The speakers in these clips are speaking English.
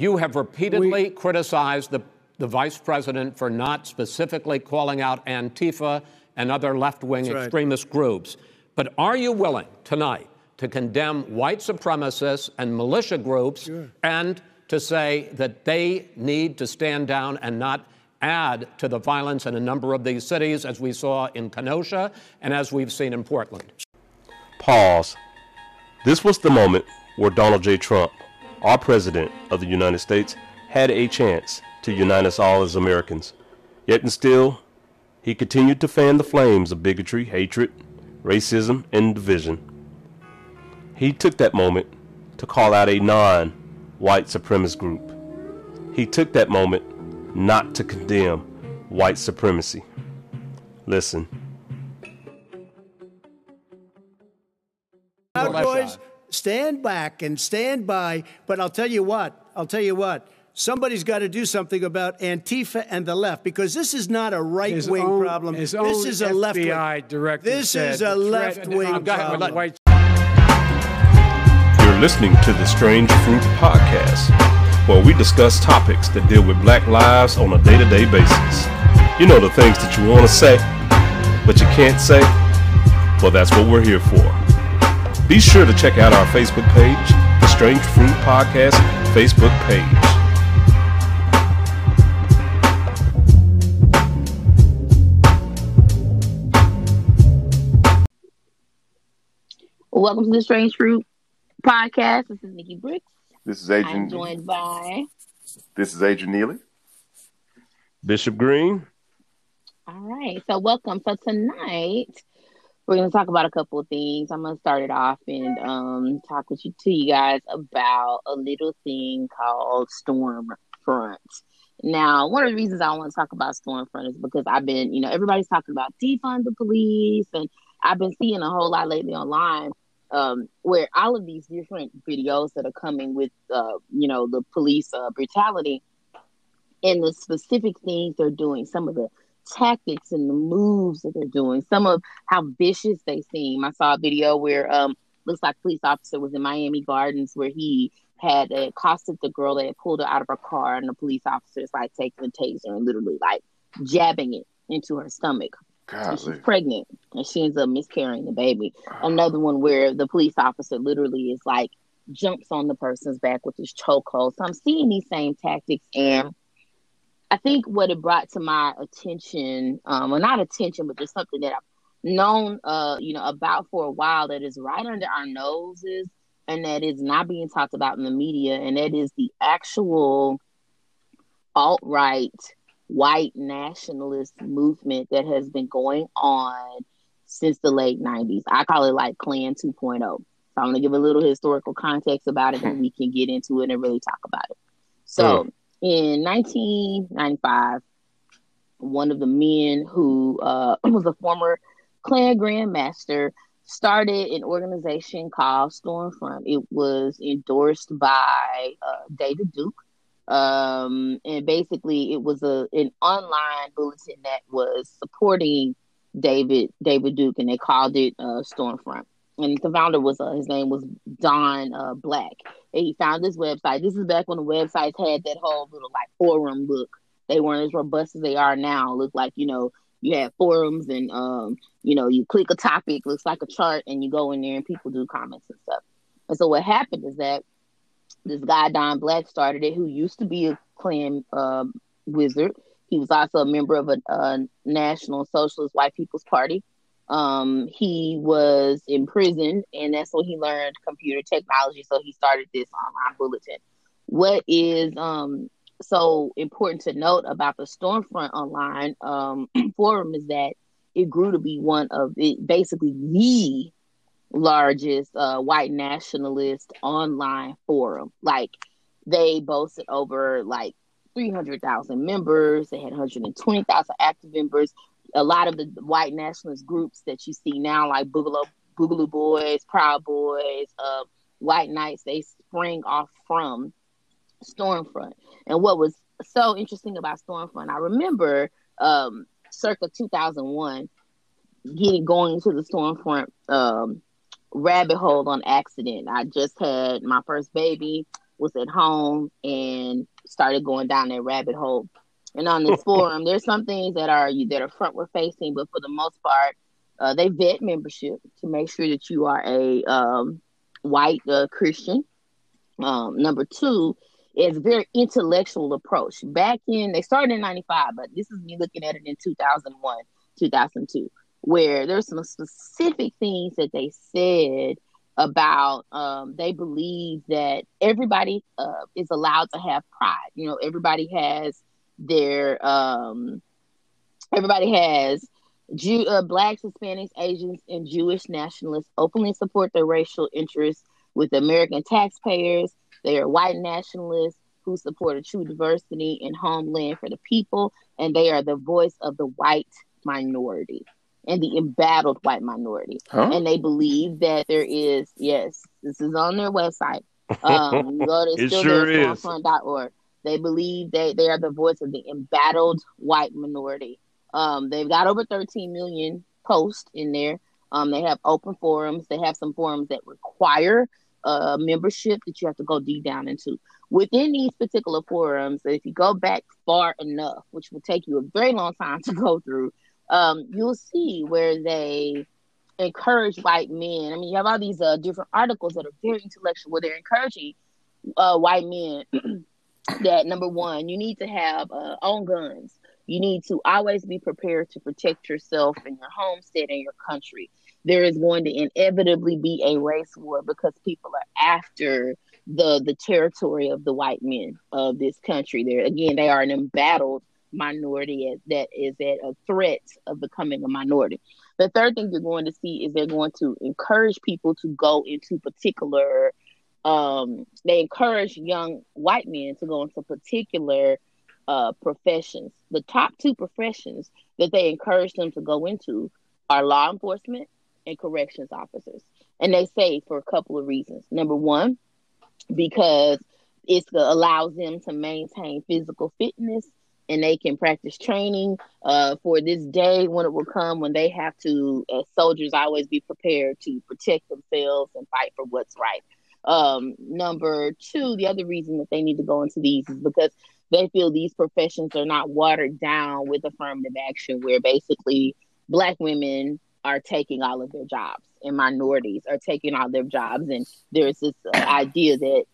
You have repeatedly we, criticized the, the vice president for not specifically calling out Antifa and other left wing extremist right. groups. But are you willing tonight to condemn white supremacists and militia groups sure. and to say that they need to stand down and not add to the violence in a number of these cities, as we saw in Kenosha and as we've seen in Portland? Pause. This was the moment where Donald J. Trump, our president of the United States, had a chance to unite us all as Americans. Yet and still, he continued to fan the flames of bigotry, hatred, racism, and division. He took that moment to call out a non white supremacist group. He took that moment not to condemn white supremacy. Listen. Proud Boys, stand back and stand by. But I'll tell you what, I'll tell you what somebody's got to do something about Antifa and the left because this is not a right wing problem. This is a left wing. This is a left wing problem. You're listening to the Strange Fruit Podcast, where we discuss topics that deal with black lives on a day to day basis. You know the things that you want to say, but you can't say? Well, that's what we're here for. Be sure to check out our Facebook page, the Strange Fruit Podcast Facebook page. Welcome to the Strange Fruit Podcast. This is Nikki Bricks. This is Adrian. I'm joined by. This is Adrian Neely. Bishop Green. All right. So, welcome. So, tonight we're going to talk about a couple of things. I'm going to start it off and um, talk with you to you guys about a little thing called storm front. Now, one of the reasons I want to talk about Stormfront is because I've been, you know, everybody's talking about defund the police and I've been seeing a whole lot lately online um, where all of these different videos that are coming with, uh, you know, the police uh, brutality and the specific things they're doing, some of the tactics and the moves that they're doing, some of how vicious they seem. I saw a video where um, looks like police officer was in Miami Gardens where he had accosted the girl that had pulled her out of her car, and the police officer is like taking a taser and literally like jabbing it into her stomach. She's pregnant and she ends up miscarrying the baby. Another one where the police officer literally is like jumps on the person's back with his chokehold. So I'm seeing these same tactics and I think what it brought to my attention, um, well not attention, but just something that I've known uh, you know, about for a while that is right under our noses and that is not being talked about in the media, and that is the actual alt right white nationalist movement that has been going on since the late 90s. I call it like Klan 2.0. So I'm going to give a little historical context about it and we can get into it and really talk about it. So mm. In 1995, one of the men who uh, was a former Klan Grandmaster started an organization called Stormfront. It was endorsed by uh, David Duke um, and basically it was a an online bulletin that was supporting David David Duke, and they called it uh, Stormfront. And the founder was uh, his name was Don uh, Black. And he found this website. This is back when the websites had that whole little like forum look. They weren't as robust as they are now. Look like you know you have forums and um you know you click a topic, looks like a chart, and you go in there and people do comments and stuff. And so what happened is that this guy Don Black started it, who used to be a Klan uh, wizard. He was also a member of a, a National Socialist White People's Party. Um, he was in prison, and that's when he learned computer technology. So he started this online bulletin. What is um, so important to note about the Stormfront online um, forum is that it grew to be one of it, basically the largest uh, white nationalist online forum. Like they boasted over like 300,000 members. They had 120,000 active members. A lot of the white nationalist groups that you see now, like Boogaloo, Boogaloo Boys, Proud Boys, uh, White Knights, they spring off from Stormfront. And what was so interesting about Stormfront, I remember um, circa 2001 getting going into the Stormfront um, rabbit hole on accident. I just had my first baby. was at home and started going down that rabbit hole. And on this forum, there's some things that are that are frontward facing, but for the most part, uh, they vet membership to make sure that you are a um, white uh, Christian. Um, number two is very intellectual approach. Back in, they started in 95, but this is me looking at it in 2001, 2002, where there's some specific things that they said about um, they believe that everybody uh, is allowed to have pride. You know, everybody has their um, everybody has Jew, uh, blacks, Hispanics, Asians, and Jewish nationalists openly support their racial interests with American taxpayers. They are white nationalists who support a true diversity and homeland for the people, and they are the voice of the white minority and the embattled white minority. Huh? And they believe that there is, yes, this is on their website. Um, go to it sure is. They believe that they are the voice of the embattled white minority. Um, they've got over 13 million posts in there. Um, they have open forums. They have some forums that require uh, membership that you have to go deep down into. Within these particular forums, if you go back far enough, which will take you a very long time to go through, um, you'll see where they encourage white men. I mean, you have all these uh, different articles that are very intellectual where they're encouraging uh, white men that number one, you need to have uh, own guns. You need to always be prepared to protect yourself and your homestead and your country. There is going to inevitably be a race war because people are after the the territory of the white men of this country. There again, they are an embattled minority that is at a threat of becoming a minority. The third thing you're going to see is they're going to encourage people to go into particular. Um, they encourage young white men to go into particular uh, professions. The top two professions that they encourage them to go into are law enforcement and corrections officers. And they say for a couple of reasons. Number one, because it allows them to maintain physical fitness and they can practice training uh, for this day when it will come when they have to, as soldiers, always be prepared to protect themselves and fight for what's right. Um, number two, the other reason that they need to go into these is because they feel these professions are not watered down with affirmative action, where basically black women are taking all of their jobs and minorities are taking all their jobs, and there's this idea that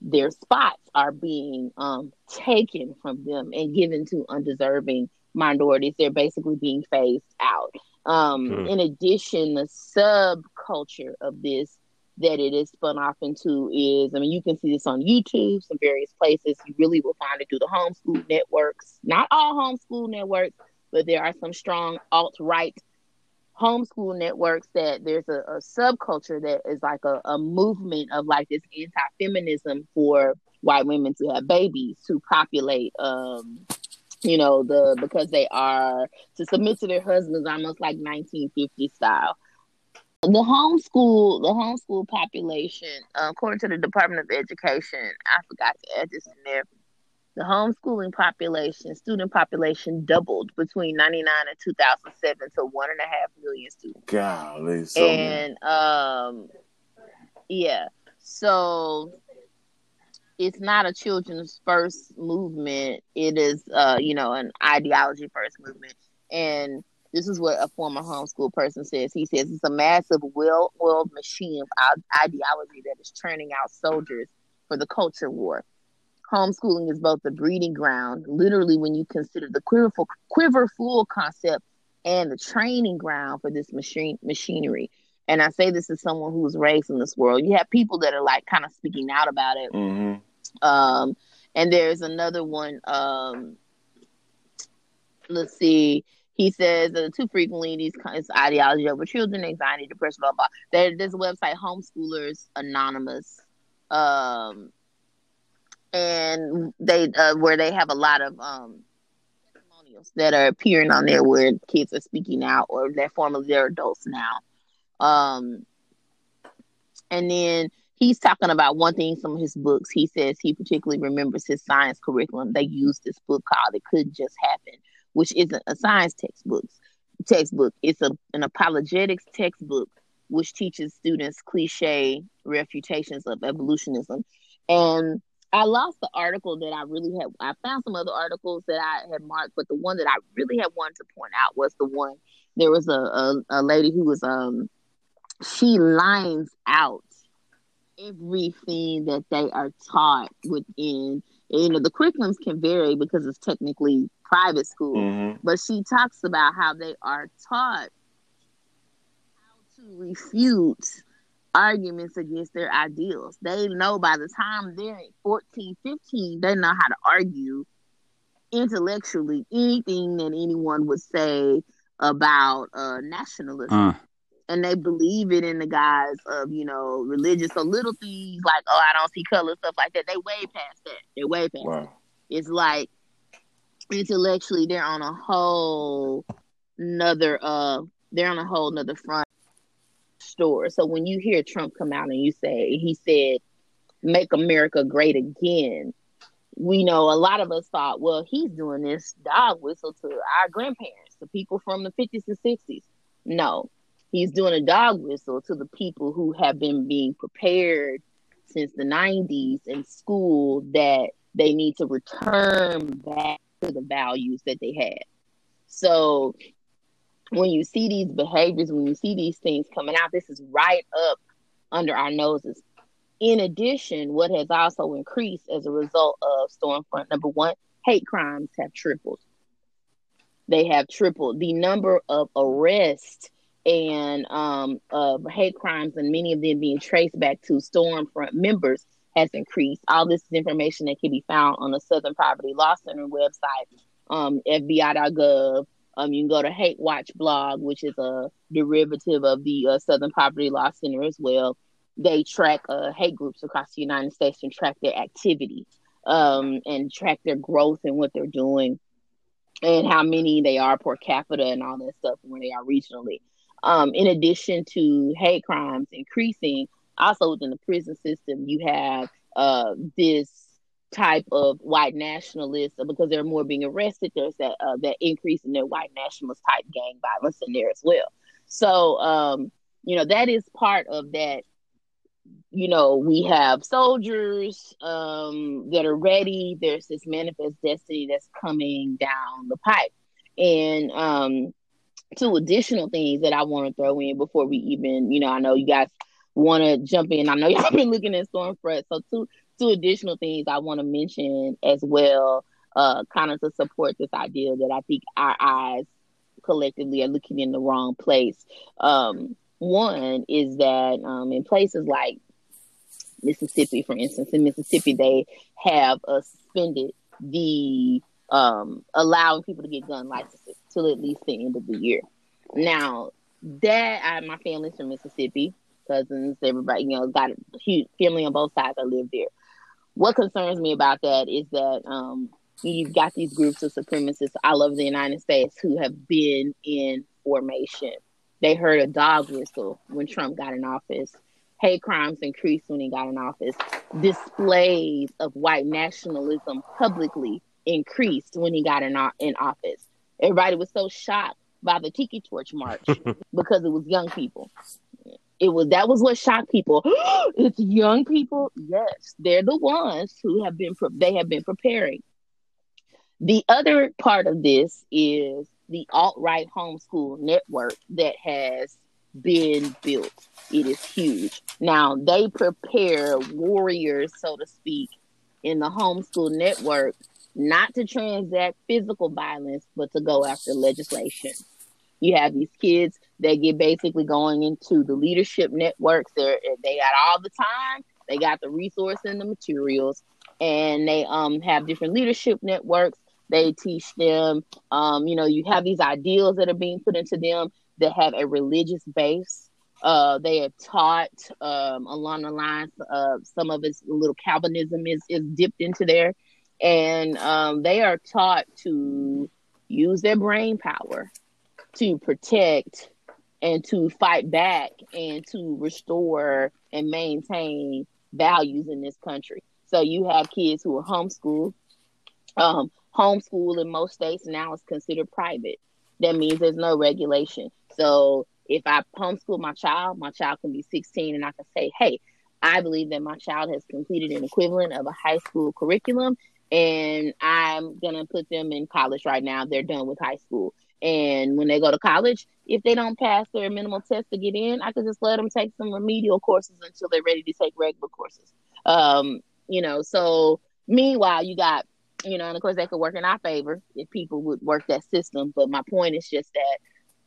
their spots are being um, taken from them and given to undeserving minorities. They're basically being phased out. Um, hmm. In addition, the subculture of this that it is spun off into is, I mean, you can see this on YouTube, some various places. You really will find it through the homeschool networks. Not all homeschool networks, but there are some strong alt right homeschool networks that there's a, a subculture that is like a, a movement of like this anti-feminism for white women to have babies to populate um you know the because they are to submit to their husbands almost like 1950 style the homeschool the homeschool population uh, according to the department of education i forgot to add this in there the homeschooling population, student population, doubled between '99 and 2007 to one and a half million students. Golly, so and um, yeah, so it's not a children's first movement. It is, uh, you know, an ideology first movement, and this is what a former homeschool person says. He says it's a massive, well-oiled machine of ideology that is churning out soldiers for the culture war homeschooling is both the breeding ground, literally, when you consider the quiverful, quiver full concept and the training ground for this machine machinery. And I say this as someone who's raised in this world. You have people that are like kind of speaking out about it. Mm-hmm. Um, and there's another one. Um, let's see. He says uh, too frequently these kinds of ideology over children, anxiety, depression, blah blah. There, there's a website, Homeschoolers Anonymous. Um, and they uh, where they have a lot of um, testimonials that are appearing on there where kids are speaking out or they're formerly they're adults now. Um, and then he's talking about one thing some of his books. He says he particularly remembers his science curriculum. They used this book called "It Could Just Happen," which isn't a science textbook. Textbook. It's a an apologetics textbook which teaches students cliche refutations of evolutionism And I lost the article that I really had. I found some other articles that I had marked, but the one that I really had wanted to point out was the one. There was a a, a lady who was um she lines out everything that they are taught within. You know, the curriculums can vary because it's technically private school, mm-hmm. but she talks about how they are taught how to refute arguments against their ideals. They know by the time they're 14, 15, they know how to argue intellectually anything that anyone would say about uh, nationalism. Uh. And they believe it in the guise of, you know, religious. So little things like, oh, I don't see color, stuff like that. They way past that. They're way past wow. It's like intellectually they're on a whole another uh they're on a whole another front store. So when you hear Trump come out and you say he said, "Make America Great Again," we know a lot of us thought, well, he's doing this dog whistle to our grandparents, the people from the 50s and 60s. No, he's doing a dog whistle to the people who have been being prepared since the 90s in school that they need to return back to the values that they had. So when you see these behaviors, when you see these things coming out, this is right up under our noses. In addition, what has also increased as a result of Stormfront, number one, hate crimes have tripled. They have tripled. The number of arrests and um, of hate crimes, and many of them being traced back to Stormfront members, has increased. All this is information that can be found on the Southern Poverty Law Center website, um, FBI.gov, um, you can go to Hate Watch blog, which is a derivative of the uh, Southern Poverty Law Center as well. They track uh, hate groups across the United States and track their activity um, and track their growth and what they're doing and how many they are per capita and all that stuff and where they are regionally. Um, in addition to hate crimes increasing, also within the prison system, you have uh, this type of white nationalists because they're more being arrested. There's that uh, that increase in their white nationalist type gang violence in there as well. So um, you know that is part of that. You know we have soldiers um, that are ready. There's this manifest destiny that's coming down the pipe, and um, two additional things that I want to throw in before we even you know I know you guys want to jump in. I know y'all been looking at Stormfront, so two two additional things I want to mention as well, uh, kind of to support this idea that I think our eyes collectively are looking in the wrong place. Um, one is that um, in places like Mississippi, for instance, in Mississippi, they have suspended the um, allowing people to get gun licenses till at least the end of the year. Now, that I, my family's from Mississippi, cousins, everybody, you know, got a huge family on both sides that live there what concerns me about that is that um, you've got these groups of supremacists all over the United States who have been in formation. They heard a dog whistle when Trump got in office. Hate crimes increased when he got in office. Displays of white nationalism publicly increased when he got in, in office. Everybody was so shocked by the Tiki Torch March because it was young people. It was that was what shocked people. it's young people. Yes, they're the ones who have been they have been preparing. The other part of this is the alt right homeschool network that has been built. It is huge. Now they prepare warriors, so to speak, in the homeschool network, not to transact physical violence, but to go after legislation. You have these kids that get basically going into the leadership networks. They're, they got all the time, they got the resource and the materials, and they um have different leadership networks. They teach them, um, you know, you have these ideals that are being put into them that have a religious base. Uh, they are taught um, along the lines of some of it's a little Calvinism is is dipped into there, and um, they are taught to use their brain power to protect and to fight back and to restore and maintain values in this country. So you have kids who are homeschooled. Um, homeschool in most states now is considered private. That means there's no regulation. So if I homeschool my child, my child can be 16 and I can say, hey, I believe that my child has completed an equivalent of a high school curriculum, and I'm gonna put them in college right now. They're done with high school, and when they go to college, if they don't pass their minimal test to get in, I could just let them take some remedial courses until they're ready to take regular courses. Um, you know, so meanwhile, you got, you know, and of course that could work in our favor if people would work that system. But my point is just that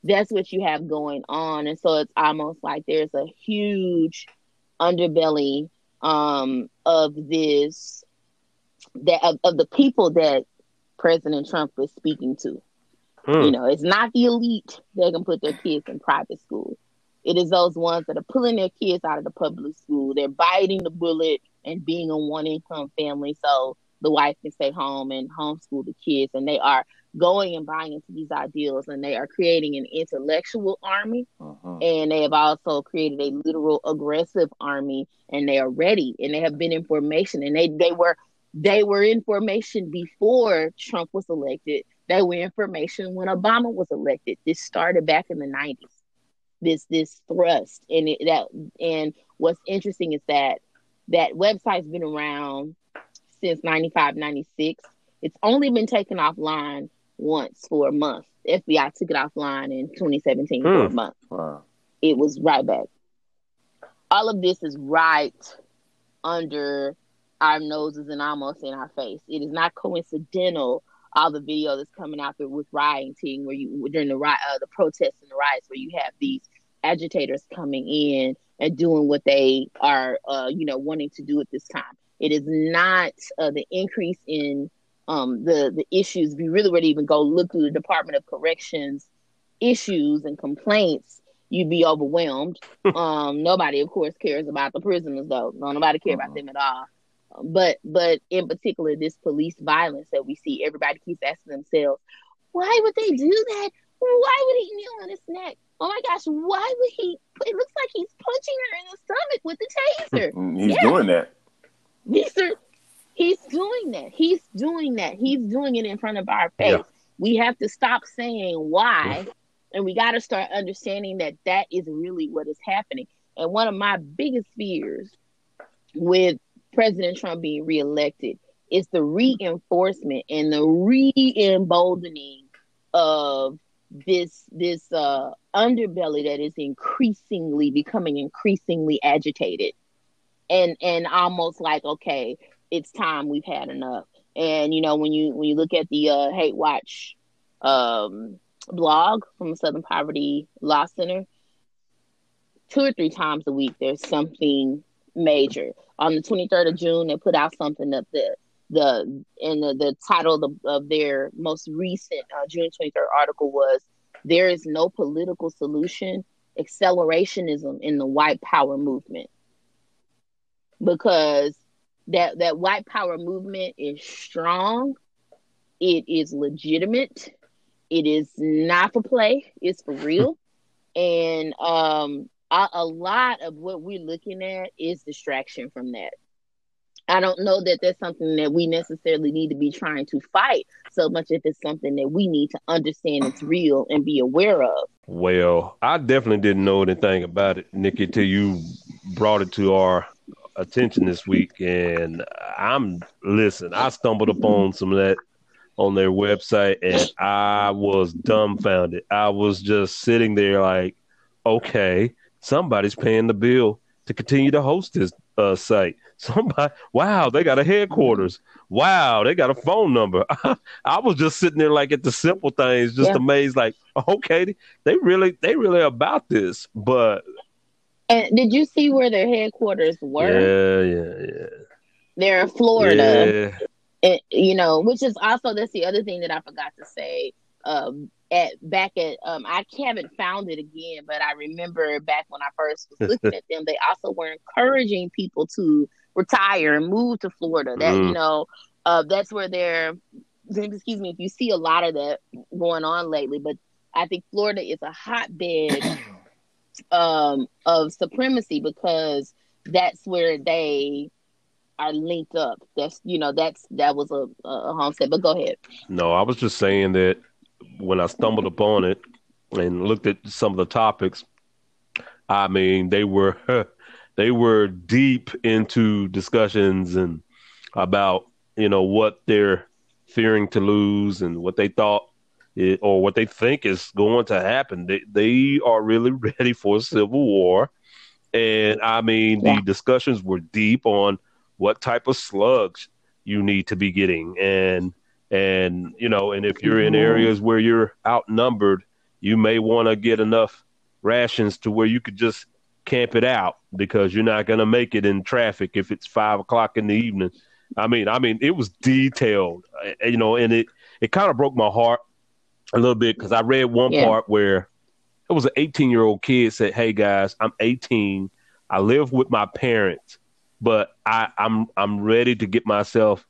that's what you have going on. And so it's almost like there's a huge underbelly um, of this that of, of, the people that President Trump is speaking to. Hmm. You know, it's not the elite that can put their kids in private school. It is those ones that are pulling their kids out of the public school. They're biting the bullet and being a one income family so the wife can stay home and homeschool the kids. And they are going and buying into these ideals and they are creating an intellectual army uh-huh. and they have also created a literal aggressive army and they are ready and they have been in formation and they they were they were in formation before Trump was elected. They were in formation when Obama was elected. This started back in the 90s. This this thrust and it, that and what's interesting is that that website's been around since 95 96 it's only been taken offline once for a month. The FBI took it offline in 2017 for a hmm. month. Wow. It was right back. All of this is right under our noses and almost in our face. It is not coincidental. All the video that's coming out there with rioting, where you during the riot, uh, the protests and the riots, where you have these agitators coming in and doing what they are, uh, you know, wanting to do at this time. It is not uh, the increase in um, the the issues. If you really were to even go look through the Department of Corrections issues and complaints, you'd be overwhelmed. um, nobody, of course, cares about the prisoners, though. No, nobody care uh-huh. about them at all. But but in particular, this police violence that we see, everybody keeps asking themselves, why would they do that? Why would he kneel on his neck? Oh my gosh, why would he? It looks like he's punching her in the stomach with the taser. he's yeah. doing that. Are He's doing that. He's doing that. He's doing it in front of our face. Yeah. We have to stop saying why, and we got to start understanding that that is really what is happening. And one of my biggest fears with President Trump being reelected is the reinforcement and the re-emboldening of this this uh, underbelly that is increasingly becoming increasingly agitated and and almost like okay it's time we've had enough. And you know, when you when you look at the uh, Hate Watch um, blog from the Southern Poverty Law Center, two or three times a week there's something major. On the 23rd of June, they put out something that the the and the, the title of, the, of their most recent uh, June 23rd article was "There is no political solution: accelerationism in the white power movement." Because that that white power movement is strong. It is legitimate. It is not for play. It's for real. And um a, a, lot of what we're looking at is distraction from that i don't know that that's something that we necessarily need to be trying to fight so much if it's something that we need to understand it's real and be aware of well i definitely didn't know anything about it nikki till you brought it to our attention this week, and I'm listen. I stumbled upon some of that on their website, and I was dumbfounded. I was just sitting there like, okay, somebody's paying the bill to continue to host this uh, site. Somebody, wow, they got a headquarters. Wow, they got a phone number. I was just sitting there like at the simple things, just yeah. amazed. Like, okay, they really, they really about this. But and did you see where their headquarters were? Yeah, yeah, yeah. They're in Florida. Yeah. And, you know, which is also that's the other thing that I forgot to say. Um, at back at um, I haven't found it again, but I remember back when I first was looking at them, they also were encouraging people to retire and move to Florida. That mm. you know, uh, that's where they're. Excuse me, if you see a lot of that going on lately, but I think Florida is a hotbed um, of supremacy because that's where they are linked up. That's you know that's that was a, a homestead. But go ahead. No, I was just saying that when I stumbled upon it and looked at some of the topics, I mean they were they were deep into discussions and about you know what they're fearing to lose and what they thought it, or what they think is going to happen. They they are really ready for a civil war, and I mean yeah. the discussions were deep on what type of slugs you need to be getting and and you know and if you're in mm-hmm. areas where you're outnumbered you may want to get enough rations to where you could just camp it out because you're not going to make it in traffic if it's five o'clock in the evening i mean i mean it was detailed you know and it it kind of broke my heart a little bit because i read one yeah. part where it was an 18 year old kid said hey guys i'm 18 i live with my parents but I, I'm I'm ready to get myself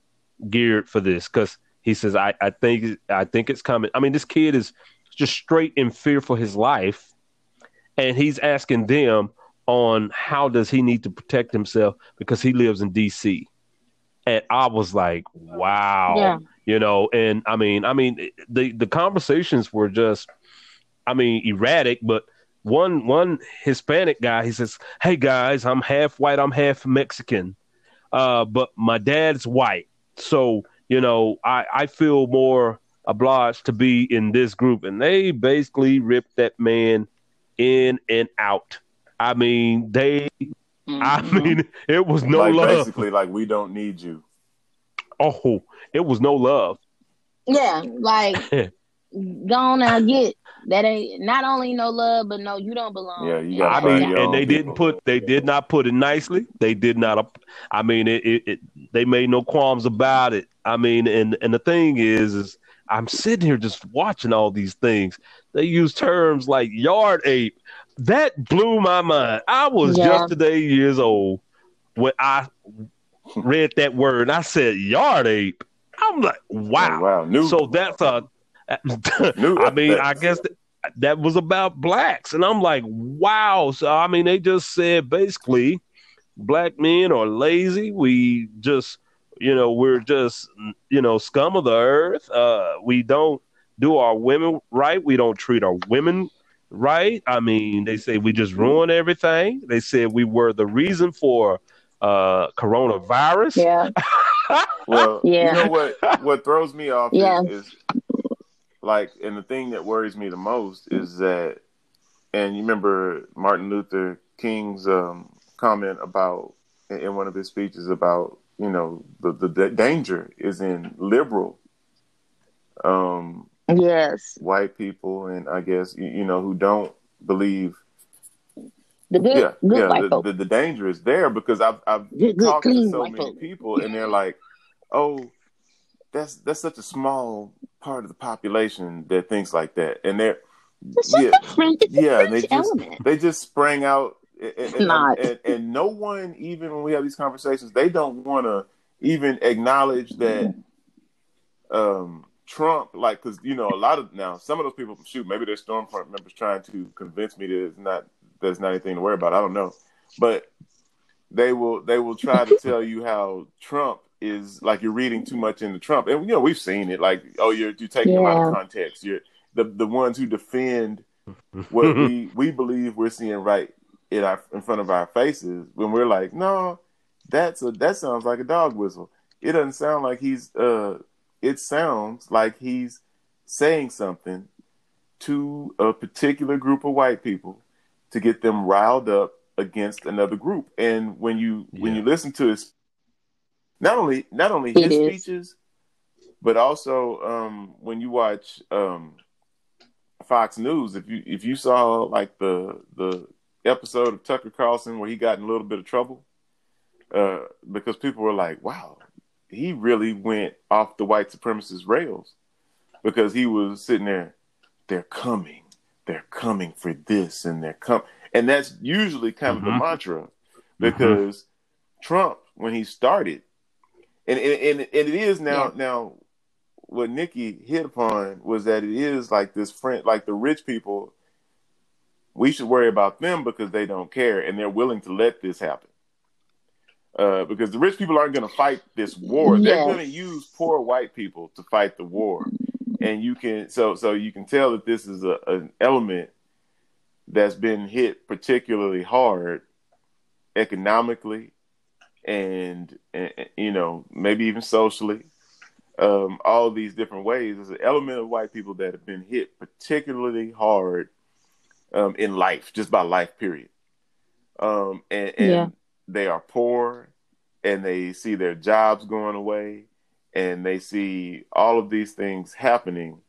geared for this because he says I, I think I think it's coming. I mean, this kid is just straight in fear for his life, and he's asking them on how does he need to protect himself because he lives in D.C. And I was like, wow, yeah. you know, and I mean, I mean, the the conversations were just, I mean, erratic, but one one Hispanic guy. He says, "Hey guys, I'm half white. I'm half Mexican, uh, but my dad's white. So you know, I I feel more obliged to be in this group." And they basically ripped that man in and out. I mean, they. Mm-hmm. I mean, it was no like love. Basically, like we don't need you. Oh, it was no love. Yeah, like go on now, get that ain't not only no love, but no, you don't belong. Yeah, you got. I mean, and they people. didn't put they did not put it nicely. They did not. I mean, it, it, it, they made no qualms about it. I mean, and and the thing is, is I'm sitting here just watching all these things. They use terms like yard ape. That blew my mind. I was yeah. just today years old when I read that word. And I said yard ape. I'm like, wow. Oh, wow. New. So that's a I mean, I guess that, that was about blacks, and I'm like, wow. So I mean, they just said basically, black men are lazy. We just, you know, we're just, you know, scum of the earth. Uh, we don't do our women right. We don't treat our women right. I mean, they say we just ruin everything. They said we were the reason for uh, coronavirus. Yeah. well, yeah. you know what? What throws me off yeah. is, is like, and the thing that worries me the most is that, and you remember Martin Luther King's um, comment about in one of his speeches about you know the the danger is in liberal um yes white people and i guess you, know who don't believe the good, yeah, good yeah, the. The, the, danger is there because I've I've good, talked good, to so many folk. people and they're like, oh, that's that's such a small part of the population that thinks like that, and they're yeah, yeah, they just element. they just sprang out, and, and, Not. And, and, no one even when we have these conversations, they don't want to even acknowledge that um, Trump, like, because you know a lot of now some of those people shoot maybe they're Stormfront members trying to convince me that it's not there's not anything to worry about. I don't know, but they will they will try to tell you how Trump is like you're reading too much into Trump, and you know we've seen it. Like, oh, you're you're taking yeah. him out of context. You're the the ones who defend what we we believe we're seeing right in our in front of our faces when we're like, no, that's a that sounds like a dog whistle. It doesn't sound like he's uh. It sounds like he's saying something to a particular group of white people to get them riled up against another group. And when you yeah. when you listen to his not only not only his speeches, but also um, when you watch um, Fox News, if you if you saw like the the episode of Tucker Carlson where he got in a little bit of trouble, uh, because people were like, "Wow, he really went off the white supremacist rails," because he was sitting there, "They're coming, they're coming for this, and they're come," and that's usually kind mm-hmm. of the mm-hmm. mantra, mm-hmm. because mm-hmm. Trump, when he started, and and, and it is now yeah. now what Nikki hit upon was that it is like this friend like the rich people we should worry about them because they don't care and they're willing to let this happen. Uh, because the rich people aren't going to fight this war. Yes. they're going to use poor white people to fight the war. And you can so so you can tell that this is a, an element that's been hit particularly hard economically and, and, you know maybe even socially. Um, all these different ways. There's an element of white people that have been hit particularly hard um, in life just by life period. Um, and, and yeah. they are poor and they see their jobs going away and they see all of these things happening.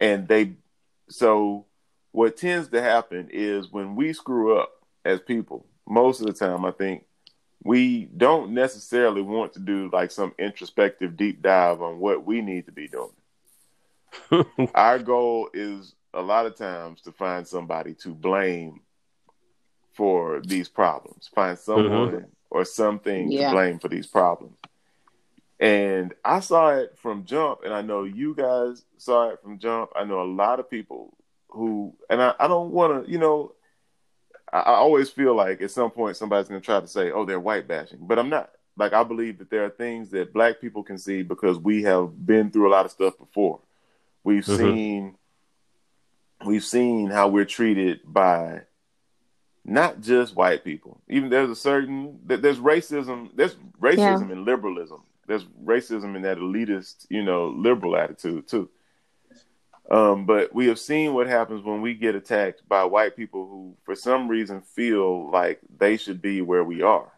And they so what tends to happen is when we screw up as people most of the time i think we don't necessarily want to do like some introspective deep dive on what we need to be doing. Our goal is a lot of times to find somebody to blame for these problems find someone mm-hmm. or something yeah. to blame for these problems and I saw it from jump, and I know you guys saw it from jump. I know a lot of people who, and I, I don't want to, you know, I, I, always feel like at some point somebody's going to try to say, oh, they're white bashing, but I'm not. Like, I believe that there are things that black people can see because we have been through a lot of stuff before. We've mm-hmm. seen, we've seen how we're treated by not just white people. Even there's a certain, there's racism, there's racism yeah. and liberalism there's racism in that elitist, you know, liberal attitude too. Um, but we have seen what happens when we get attacked by white people who, for some reason, feel like they should be where we are,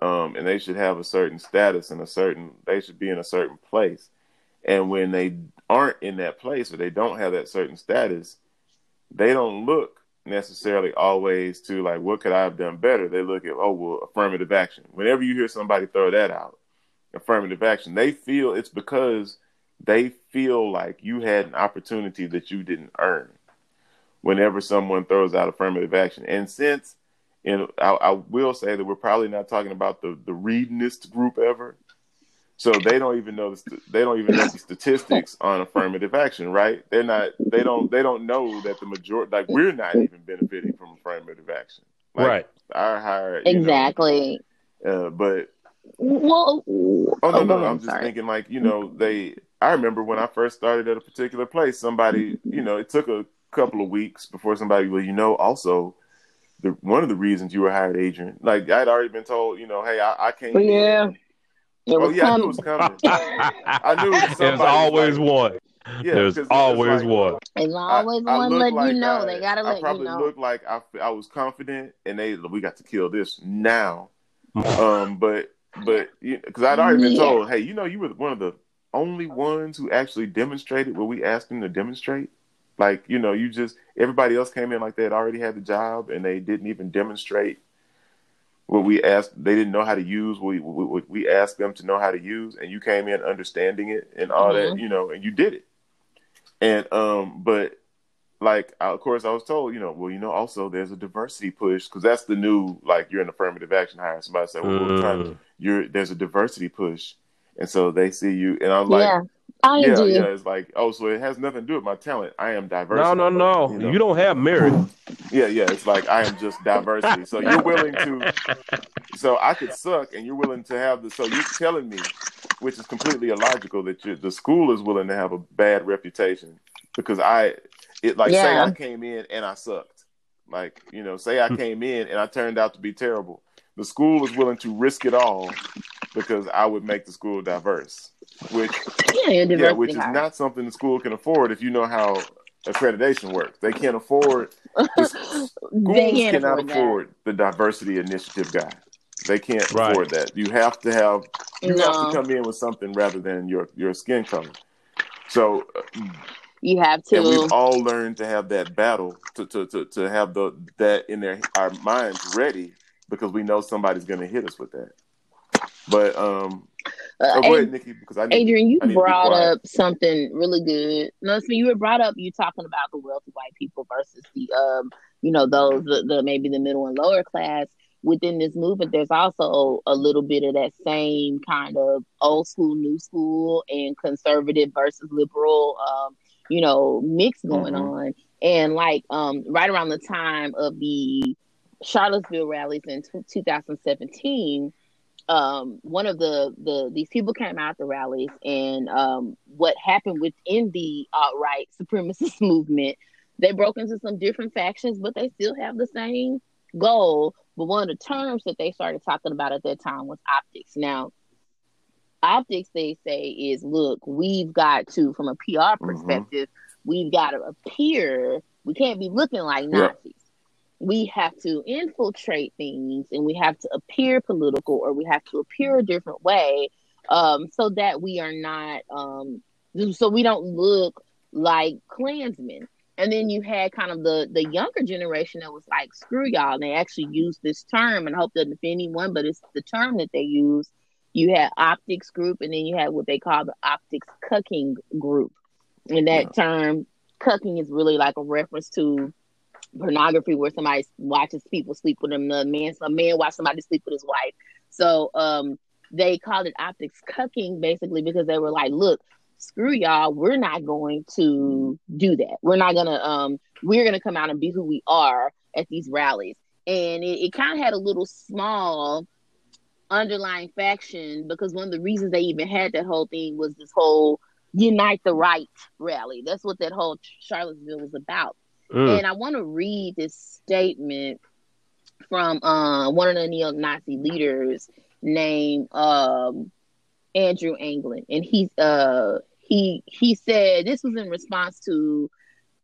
um, and they should have a certain status and a certain they should be in a certain place. And when they aren't in that place or they don't have that certain status, they don't look necessarily always to like what could I have done better. They look at oh well affirmative action. Whenever you hear somebody throw that out, affirmative action. They feel it's because they feel like you had an opportunity that you didn't earn whenever someone throws out affirmative action. And since, and I, I will say that we're probably not talking about the, the readingest group ever. So they don't even know the, they don't even know the statistics on affirmative action, right? They're not they don't they don't know that the majority like we're not even benefiting from affirmative action, like, right? Our higher exactly. Know, uh, but well, oh no, oh, no, I'm just sorry. thinking like you know they. I remember when I first started at a particular place, somebody you know it took a couple of weeks before somebody well you know also the one of the reasons you were hired, Adrian. Like I'd already been told, you know, hey, I, I can't. Yeah. Oh yeah, coming. I knew it was coming. I knew it was There's always like, one. Yeah, There's always like, one. There's always I, one letting like you know. I, they gotta let you know. I probably looked like I, I was confident, and they we got to kill this now. um, but but because I'd already been told, hey, you know, you were one of the only ones who actually demonstrated what we asked them to demonstrate. Like, you know, you just everybody else came in like they had already had the job and they didn't even demonstrate what we asked. They didn't know how to use what we, what we asked them to know how to use, and you came in understanding it and all mm-hmm. that, you know, and you did it. And um, but like of course I was told, you know, well, you know, also there's a diversity push because that's the new like you're an affirmative action hire. Somebody said, well, mm. we're trying to, mm. you're there's a diversity push, and so they see you, and I'm like, yeah. I yeah, do. yeah, it's like, oh, so it has nothing to do with my talent. I am diverse. No, no, no. You, know? you don't have merit. Yeah, yeah. It's like I am just diversity. So you're willing to. So I could suck, and you're willing to have the. So you're telling me, which is completely illogical, that the school is willing to have a bad reputation because I it like yeah. say I came in and I sucked. Like, you know, say I hmm. came in and I turned out to be terrible. The school was willing to risk it all because I would make the school diverse. Which yeah, yeah which is not something the school can afford if you know how accreditation works. They can't afford schools can't cannot afford, afford the diversity initiative guy. They can't right. afford that. You have to have you no. have to come in with something rather than your your skin color. So uh, you have to. And we've all learned to have that battle to to to, to have the that in their our minds ready because we know somebody's going to hit us with that. But um, uh, oh, ahead, Nikki, because I need, Adrian, you brought up something really good. No, so you were brought up you talking about the wealthy white people versus the um, you know, those the, the maybe the middle and lower class within this movement, there's also a little bit of that same kind of old school, new school, and conservative versus liberal um, you know, mix going mm-hmm. on. And like um, right around the time of the Charlottesville rallies in t- 2017, um, one of the, the these people came out the rallies, and um, what happened within the alt-right supremacist movement, they broke into some different factions, but they still have the same goal, But one of the terms that they started talking about at that time was optics. Now, optics, they say, is look, we've got to, from a PR mm-hmm. perspective, mm-hmm. we've got to appear, we can't be looking like Nazis. Yeah. We have to infiltrate things and we have to appear political or we have to appear a different way um, so that we are not, um, so we don't look like Klansmen. And then you had kind of the the younger generation that was like, screw y'all. And they actually used this term, and I hope doesn't offend anyone, but it's the term that they use. You had optics group, and then you had what they call the optics cucking group. And that yeah. term, cucking, is really like a reference to pornography, where somebody watches people sleep with them. A man, a man watch somebody sleep with his wife. So um, they called it optics cucking, basically because they were like, look, screw y'all we're not going to do that we're not gonna um we're gonna come out and be who we are at these rallies and it, it kind of had a little small underlying faction because one of the reasons they even had that whole thing was this whole unite the right rally that's what that whole charlottesville was about mm. and i want to read this statement from uh, one of the neo-nazi leaders named um, Andrew Anglin, and he's uh he he said this was in response to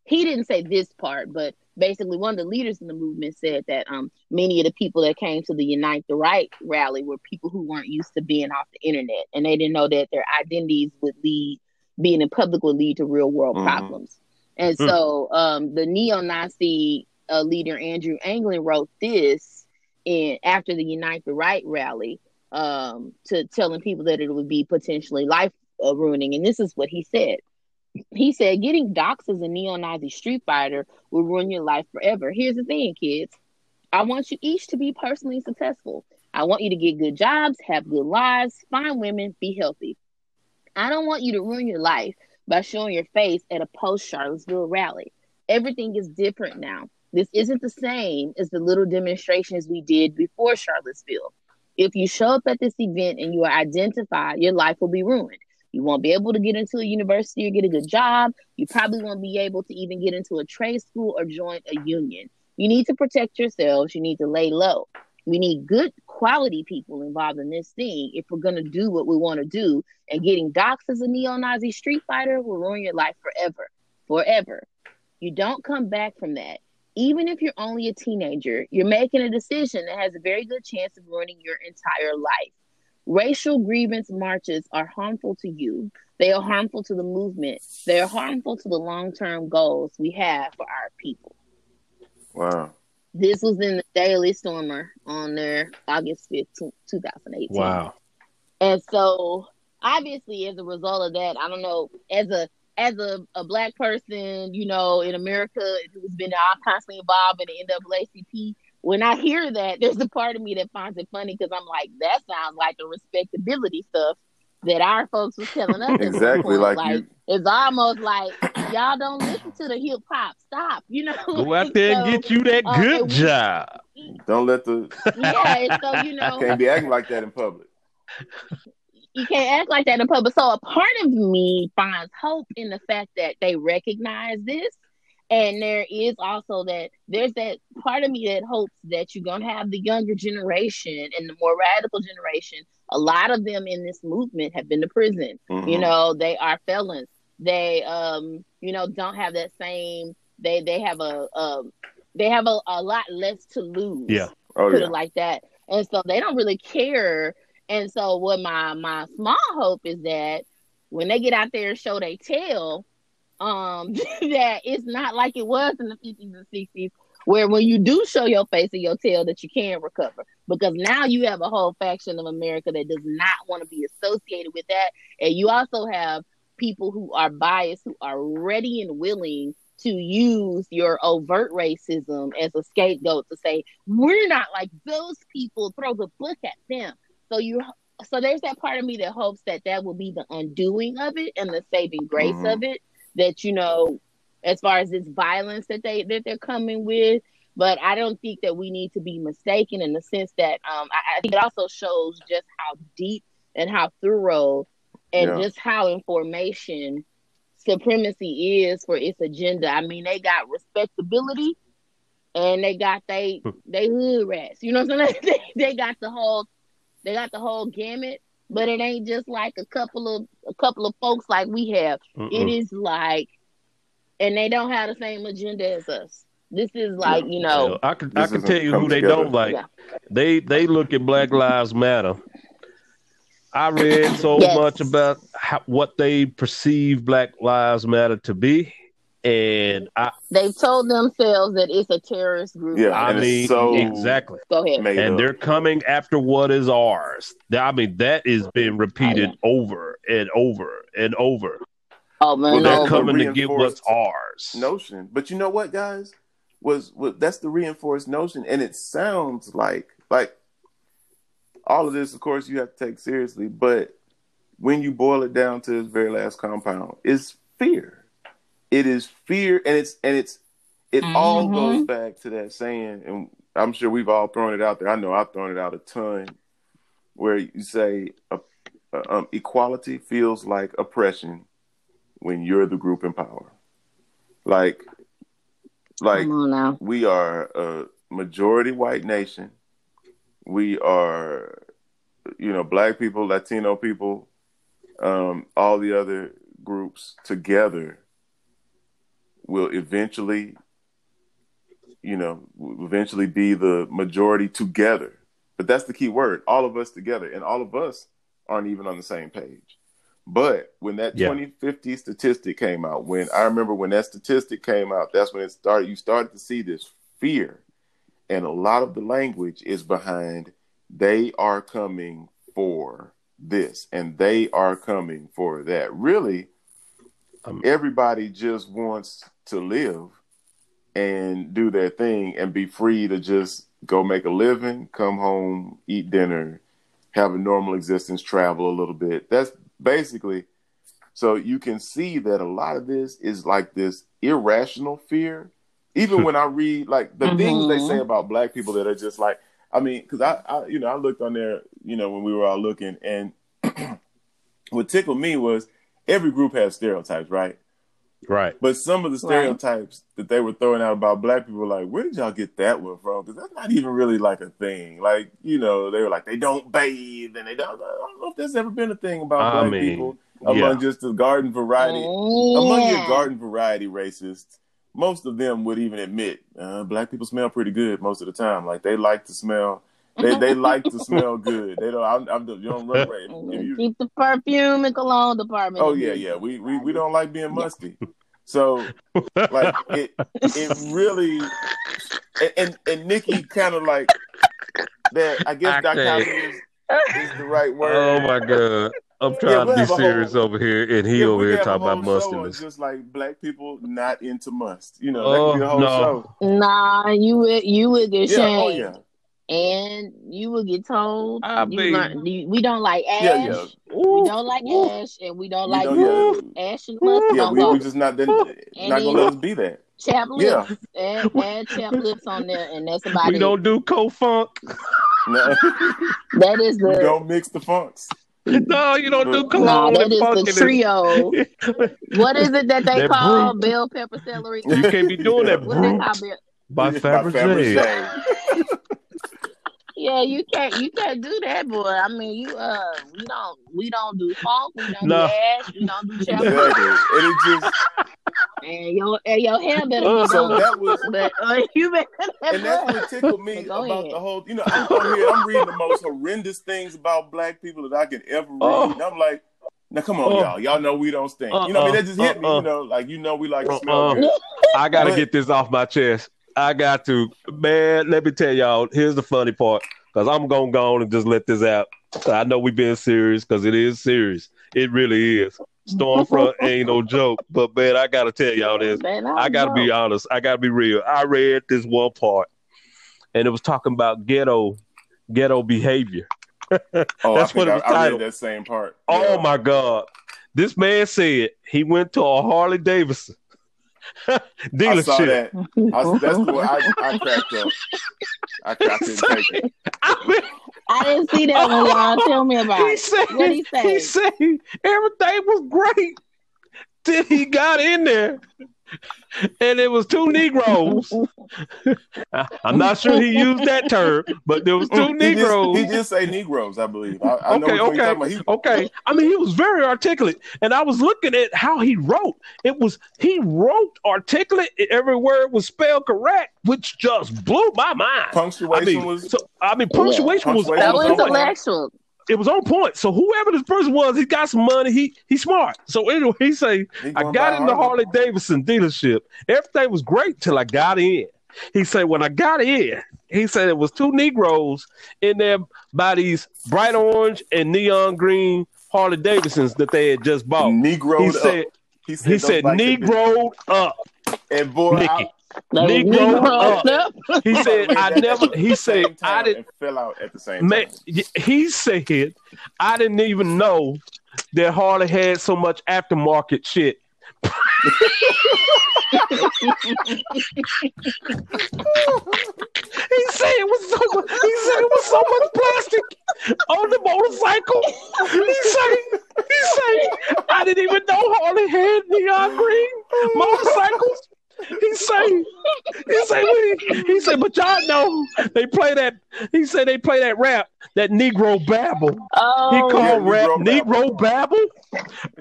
he didn't say this part, but basically one of the leaders in the movement said that um many of the people that came to the Unite the Right rally were people who weren't used to being off the internet, and they didn't know that their identities would lead being in public would lead to real world mm-hmm. problems. And mm-hmm. so um the neo-Nazi uh, leader Andrew Anglin wrote this in after the Unite the Right rally um, to telling people that it would be potentially life uh, ruining. And this is what he said. He said, getting doxxed as a neo Nazi street fighter will ruin your life forever. Here's the thing, kids. I want you each to be personally successful. I want you to get good jobs, have good lives, find women, be healthy. I don't want you to ruin your life by showing your face at a post Charlottesville rally. Everything is different now. This isn't the same as the little demonstrations we did before Charlottesville. If you show up at this event and you are identified, your life will be ruined. You won't be able to get into a university or get a good job. You probably won't be able to even get into a trade school or join a union. You need to protect yourselves. You need to lay low. We need good quality people involved in this thing if we're going to do what we want to do. And getting doxxed as a neo Nazi street fighter will ruin your life forever. Forever. You don't come back from that even if you're only a teenager, you're making a decision that has a very good chance of ruining your entire life. Racial grievance marches are harmful to you. They are harmful to the movement. They are harmful to the long term goals we have for our people. Wow. This was in the Daily Stormer on their August 15th, 2018. Wow. And so, obviously, as a result of that, I don't know, as a as a, a black person, you know, in America who's been I'm constantly involved in the NAACP, when I hear that, there's a part of me that finds it funny because I'm like, that sounds like the respectability stuff that our folks was telling us. exactly like, like you... it's almost like y'all don't listen to the hip hop. Stop, you know. Go out there so, and get you that uh, good job. Don't let the yeah. So you know, can't be acting like that in public you can't act like that in public. So a part of me finds hope in the fact that they recognize this. And there is also that there's that part of me that hopes that you're gonna have the younger generation and the more radical generation. A lot of them in this movement have been to prison. Mm-hmm. You know, they are felons. They um, you know, don't have that same they they have a um they have a, a lot less to lose. Yeah. Oh, put yeah. it like that. And so they don't really care and so what my my small hope is that when they get out there and show their tail, um, that it's not like it was in the 50s and 60s, where when you do show your face and your tail that you can recover. Because now you have a whole faction of America that does not want to be associated with that. And you also have people who are biased, who are ready and willing to use your overt racism as a scapegoat to say, we're not like those people, throw the book at them. So you so there's that part of me that hopes that that will be the undoing of it and the saving grace mm-hmm. of it. That you know, as far as this violence that they that they're coming with. But I don't think that we need to be mistaken in the sense that um, I, I think it also shows just how deep and how thorough and yeah. just how information supremacy is for its agenda. I mean, they got respectability and they got they hmm. they hood rats. You know what I'm saying? they, they got the whole they got the whole gamut, but it ain't just like a couple of a couple of folks like we have. It is like, and they don't have the same agenda as us. This is like you know. I can I can tell you who they together. don't like. Yeah. They they look at Black Lives Matter. I read so yes. much about how, what they perceive Black Lives Matter to be, and I, they've told themselves that it's a terrorist group. Yeah, I mean, so exactly. Go ahead. And they're coming after what is ours. I mean, that is being repeated oh, over and over and over. Oh man, well, they're coming to get what's ours. Notion, but you know what, guys? Was, was that's the reinforced notion, and it sounds like like all of this. Of course, you have to take seriously, but when you boil it down to its very last compound, it's fear it is fear and it's and it's it mm-hmm. all goes back to that saying and i'm sure we've all thrown it out there i know i've thrown it out a ton where you say uh, uh, um, equality feels like oppression when you're the group in power like like we are a majority white nation we are you know black people latino people um, all the other groups together will eventually, you know, eventually be the majority together. But that's the key word all of us together. And all of us aren't even on the same page. But when that yeah. 2050 statistic came out, when I remember when that statistic came out, that's when it started. You started to see this fear. And a lot of the language is behind they are coming for this and they are coming for that. Really, um, everybody just wants to live and do their thing and be free to just go make a living, come home, eat dinner, have a normal existence, travel a little bit. That's basically so you can see that a lot of this is like this irrational fear. Even when I read like the mm-hmm. things they say mm-hmm. about black people that are just like, I mean, because I, I, you know, I looked on there, you know, when we were all looking, and what tickled me was every group has stereotypes, right? Right. But some of the stereotypes right. that they were throwing out about black people, like, where did y'all get that one from? Because that's not even really like a thing. Like, you know, they were like, they don't bathe and they don't. I don't know if there's ever been a thing about I black mean, people among yeah. just the garden variety. Oh, among your garden variety racists, most of them would even admit uh, black people smell pretty good most of the time. Like, they like to smell. They they like to smell good. They don't. I'm, I'm you don't run right. You, Keep the perfume and cologne department. Oh yeah, yeah. We we we don't like being musty. So like it it really and and, and Nikki kind of like that. I guess dichotomy is, is the right word. Oh my god. I'm trying yeah, to be serious whole, over here, and he yeah, over here talking about mustiness. Just like black people not into must, you know, oh, that could be oh, a whole no. show. Nah, you would you would get yeah, oh, shamed. Oh yeah, and you will get told I mean, learn, we don't like ash. Yeah, yeah. we don't like ash, and we don't we like don't, yeah. ash and mustard. Yeah, we, we just not then, not gonna let us be that. Chap lips, yeah. add, add chap lips on there, and that's about we it. We don't do co-funk. no. that is the. We don't mix the funks. No, you don't do cologne. No, that is the trio. what is it that they that call brute. bell pepper celery? You can't be doing that. What's By Fabergé. Yeah, you can't you can't do that, boy. I mean, you uh, we don't we don't do funk, we don't no. do ash, we don't do chapel. Exactly. And it just and your and your hair better be so done. that was but uh, you better and that's what tickled me about ahead. the whole. You know, I'm, I'm here. I'm reading the most horrendous things about black people that I can ever read. Oh. I'm like. Now come on, uh, y'all. Y'all know we don't stink. Uh, you know, I mean, that just hit me. You know, like you know, we like to smell. Good. I gotta but, get this off my chest. I got to, man. Let me tell y'all. Here's the funny part, because I'm gonna go on and just let this out. I know we've been serious because it is serious. It really is. Stormfront ain't no joke, but man, I gotta tell y'all this. Man, I, I, gotta know. be honest. I gotta be real. I read this one part, and it was talking about ghetto, ghetto behavior. oh, That's what it was I, titled. I that same part. Oh my god! This man said he went to a Harley Davidson Dealership. I saw that. I, that's what I, I cracked up. I, I couldn't take it. I didn't see that one, y'all. Tell me about he it. Said, what he say? He said everything was great till he got in there and it was two Negroes. I'm not sure he used that term, but there was two mm, he Negroes. Just, he did say Negroes, I believe. I, I okay, okay, he... okay. I mean, he was very articulate, and I was looking at how he wrote. It was he wrote articulate. Every word was spelled correct, which just blew my mind. Punctuation I mean, was. So, I mean, punctuation, yeah. was. That was intellectual it was on point. So whoever this person was, he got some money. He he's smart. So anyway, he say, he I got in the Harley Davidson dealership. Everything was great till I got in. He said, when I got in, he said it was two Negroes in there by these bright orange and neon green Harley Davidsons that they had just bought. Negro. He said, he said, he said Negro up. And boy, Nikki. Negro up. Uh, he said, I never, he said, I didn't, fell out at the same man, time. He said, I didn't even know that Harley had so much aftermarket shit. he said it was so much, he said it was so much plastic on the motorcycle. He said he said I didn't even know Harley had neon green motorcycles. He say, he say, he, he said, but y'all know they play that. He said they play that rap, that Negro babble. Oh, he called yeah, rap Negro, babble.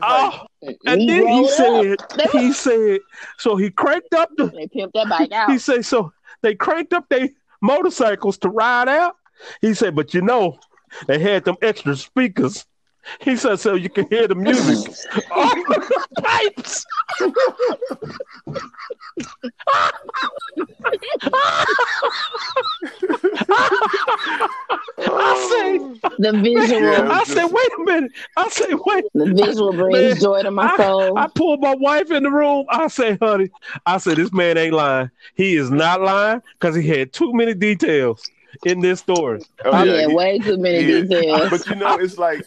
Oh, and then he said, he said, so he cranked up the. They pimped that bike out. He said, so they cranked up their motorcycles to ride out. He said, but you know, they had them extra speakers he said, so you can hear the music on oh, the pipes. I say, the visual. Yeah, I just... said, wait a minute. I say, wait. The visual brings man, joy to my soul. I, I pulled my wife in the room. I say, honey, I said, this man ain't lying. He is not lying because he had too many details in this story. Oh, yeah, he, way too many yeah. details. But you know, it's like,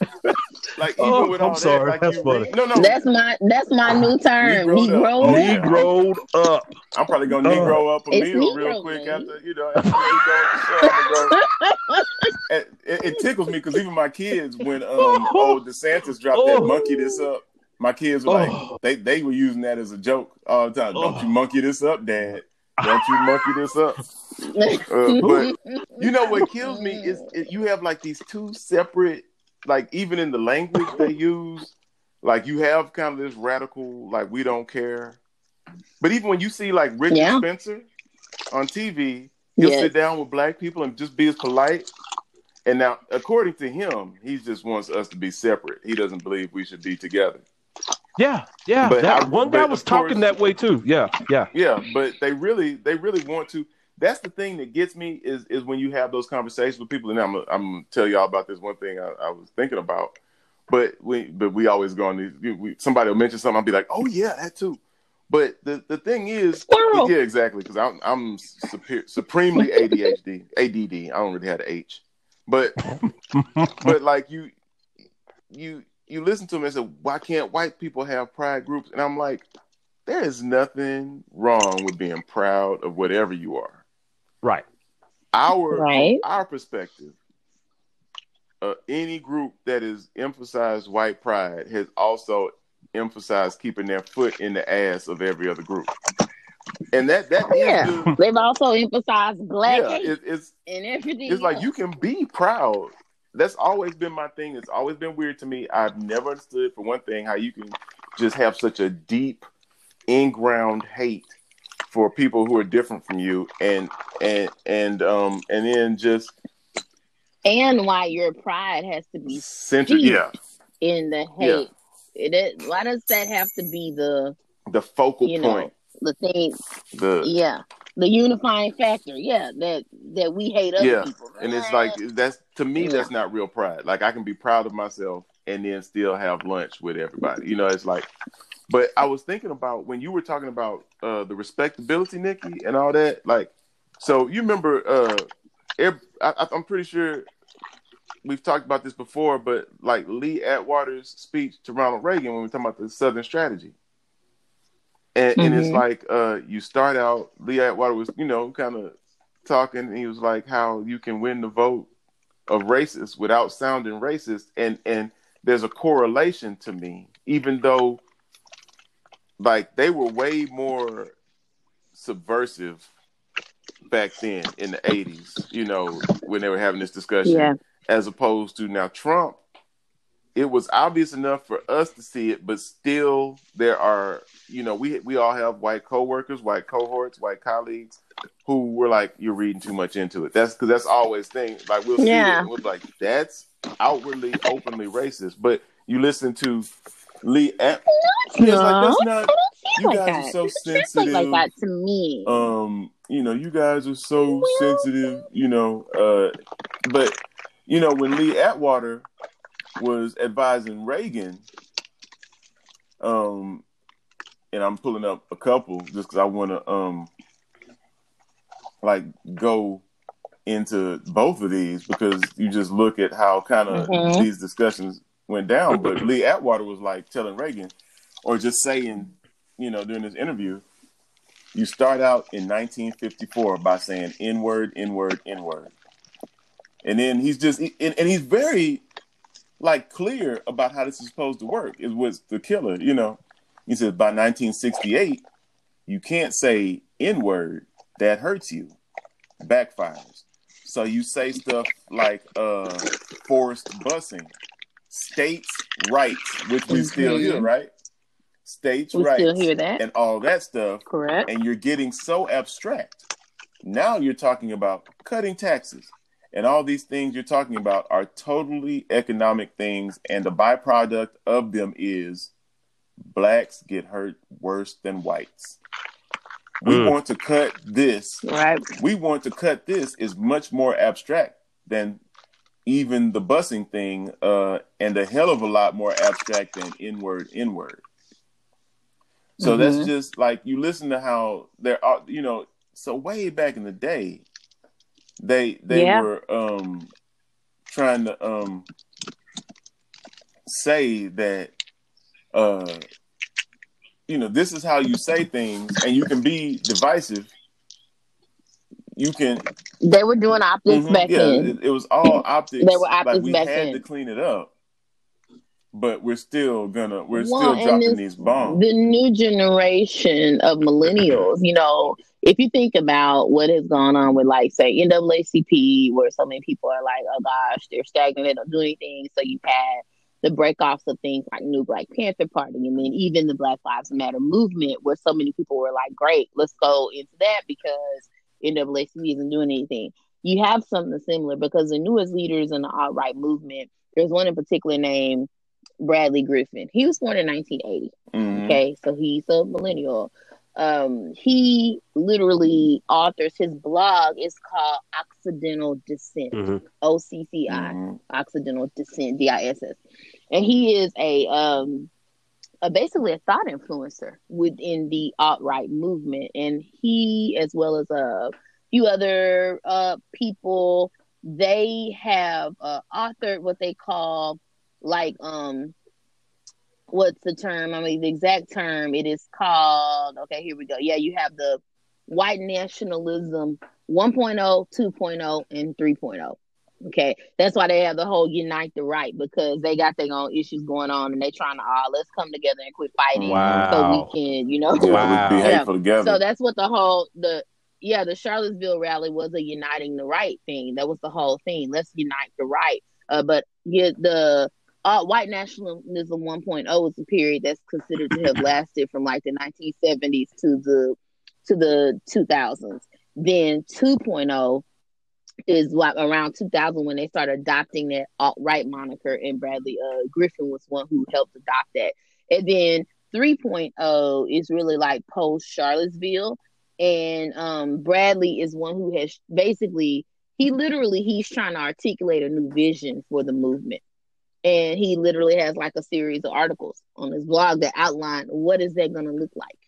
like even oh, with I'm sorry, that, like that's funny. Read, no, no, that's my that's my new term. Negro up. Negroed up. I'm probably gonna Negro uh, up a meal real quick man. after you know. After go it, it, it, tickles me because even my kids, when um, old DeSantis dropped oh. that monkey this up, my kids were like, oh. they they were using that as a joke all the time. Don't you monkey this up, Dad? Don't you monkey this up? Uh, but you know what kills me is it, you have like these two separate, like even in the language they use, like you have kind of this radical, like we don't care. But even when you see like Richard yeah. Spencer on TV, he'll yes. sit down with black people and just be as polite. And now, according to him, he just wants us to be separate. He doesn't believe we should be together. Yeah, yeah. But that, I, one guy was talking that way too. Yeah, yeah, yeah. But they really, they really want to. That's the thing that gets me is is when you have those conversations with people. And I'm, I'm gonna tell y'all about this one thing I, I was thinking about. But we, but we always go on these. We, somebody will mention something. I'll be like, oh yeah, that too. But the, the thing is, Squirrel. yeah, exactly. Because I'm I'm super, supremely ADHD, ADD. I don't really have the H, but but like you you you listen to them and say, why can't white people have pride groups? And I'm like, there is nothing wrong with being proud of whatever you are. Right. Our right. our perspective, uh, any group that has emphasized white pride has also emphasized keeping their foot in the ass of every other group. And that that yeah, the, they've also emphasized black yeah, it, it's and everything. It's else. like you can be proud that's always been my thing. It's always been weird to me. I've never understood, for one thing, how you can just have such a deep, in-ground hate for people who are different from you, and and and um and then just and why your pride has to be centered, yeah, in the hate. Yeah. It is, why does that have to be the the focal point? Know, the thing, the yeah the unifying factor. Yeah, that that we hate other yeah. people. And it's like that's to me yeah. that's not real pride. Like I can be proud of myself and then still have lunch with everybody. You know, it's like but I was thinking about when you were talking about uh the respectability, Nikki, and all that, like so you remember uh I, I'm pretty sure we've talked about this before, but like Lee Atwater's speech to Ronald Reagan when we are talking about the Southern strategy. And, mm-hmm. and it's mm-hmm. like uh, you start out. Lee Atwater was, you know, kind of talking. And he was like, how you can win the vote of racists without sounding racist, and and there's a correlation to me, even though like they were way more subversive back then in the 80s, you know, when they were having this discussion, yeah. as opposed to now Trump. It was obvious enough for us to see it, but still, there are, you know, we we all have white coworkers, white cohorts, white colleagues who were like, "You're reading too much into it." That's because that's always thing. Like we'll see yeah. it, we're like, "That's outwardly, openly racist." But you listen to Lee, no, it's no, like, that's not. You like guys that. are so sensitive. Like that to me. Um, you know, you guys are so well, sensitive. You know, uh, but you know when Lee Atwater was advising Reagan, um, and I'm pulling up a couple just because I want to um like go into both of these because you just look at how kind of mm-hmm. these discussions went down. But Lee Atwater was like telling Reagan, or just saying, you know, during this interview, you start out in 1954 by saying N word, N word, N word. And then he's just, and, and he's very like clear about how this is supposed to work. It was the killer, you know. He says by 1968, you can't say N word, that hurts you, backfires. So you say stuff like uh, forced busing, states' rights, which we mm-hmm. still hear, right? States' we rights, still hear that, and all that stuff. Correct. And you're getting so abstract. Now you're talking about cutting taxes, and all these things you're talking about are totally economic things, and the byproduct of them is blacks get hurt worse than whites. We mm. want to cut this. Right. We want to cut this is much more abstract than even the busing thing, uh, and a hell of a lot more abstract than inward, inward. So mm-hmm. that's just like you listen to how there are, you know. So way back in the day, they they yeah. were um trying to um say that uh you know this is how you say things, and you can be divisive you can. They were doing optics mm-hmm, back yeah, then. It, it, was all optics. they were optics like we back had then. to clean it up, but we're still gonna we're well, still dropping these bombs. The new generation of millennials, you know, if you think about what has gone on with like say NAACP, where so many people are like, oh gosh, they're stagnant, they don't do anything. So you've had the breakoffs of things like New Black Panther Party, and then even the Black Lives Matter movement, where so many people were like, great, let's go into that because NAACP isn't doing anything. You have something similar because the newest leaders in the alt right movement, there's one in particular named Bradley Griffin. He was born in 1980. Mm-hmm. Okay, so he's a millennial. Um, he literally authors his blog is called Occidental Dissent, mm-hmm. O C C I, mm-hmm. Occidental Dissent, D I S S, and he is a um a, basically a thought influencer within the alt right movement, and he, as well as a few other uh, people, they have uh, authored what they call like um what's the term? I mean, the exact term it is called. Okay, here we go. Yeah, you have the white nationalism 1.0, 2.0, and 3.0. Okay, that's why they have the whole unite the right because they got their own issues going on and they trying to oh let's come together and quit fighting wow. so we can you know wow. yeah. together. So that's what the whole the yeah the Charlottesville rally was a uniting the right thing. That was the whole thing. Let's unite the right. Uh, but yeah, the uh, white nationalism 1.0 is a period that's considered to have lasted from like the 1970s to the to the 2000s. Then 2.0 is like around 2000 when they started adopting that alt right moniker, and Bradley uh, Griffin was one who helped adopt that. And then 3.0 is really like post Charlottesville, and um, Bradley is one who has basically he literally he's trying to articulate a new vision for the movement and he literally has like a series of articles on his blog that outline what is that going to look like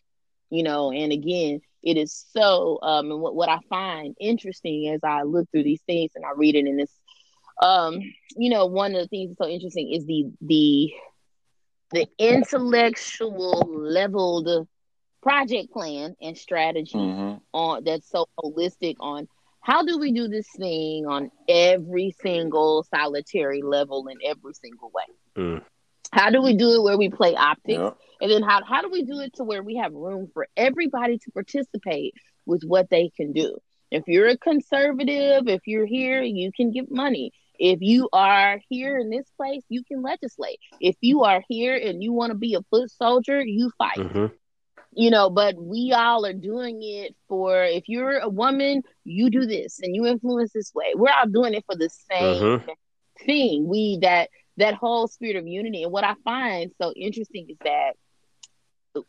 you know and again it is so um and what, what i find interesting as i look through these things and i read it in this um you know one of the things that's so interesting is the the the intellectual leveled project plan and strategy mm-hmm. on that's so holistic on how do we do this thing on every single solitary level in every single way mm. How do we do it where we play optics? Yeah. And then how, how do we do it to where we have room for everybody to participate with what they can do? If you're a conservative, if you're here, you can give money. If you are here in this place, you can legislate. If you are here and you want to be a foot soldier, you fight. Mm-hmm. You know, but we all are doing it for if you're a woman, you do this and you influence this way. We're all doing it for the same mm-hmm. thing. We that that whole spirit of unity. And what I find so interesting is that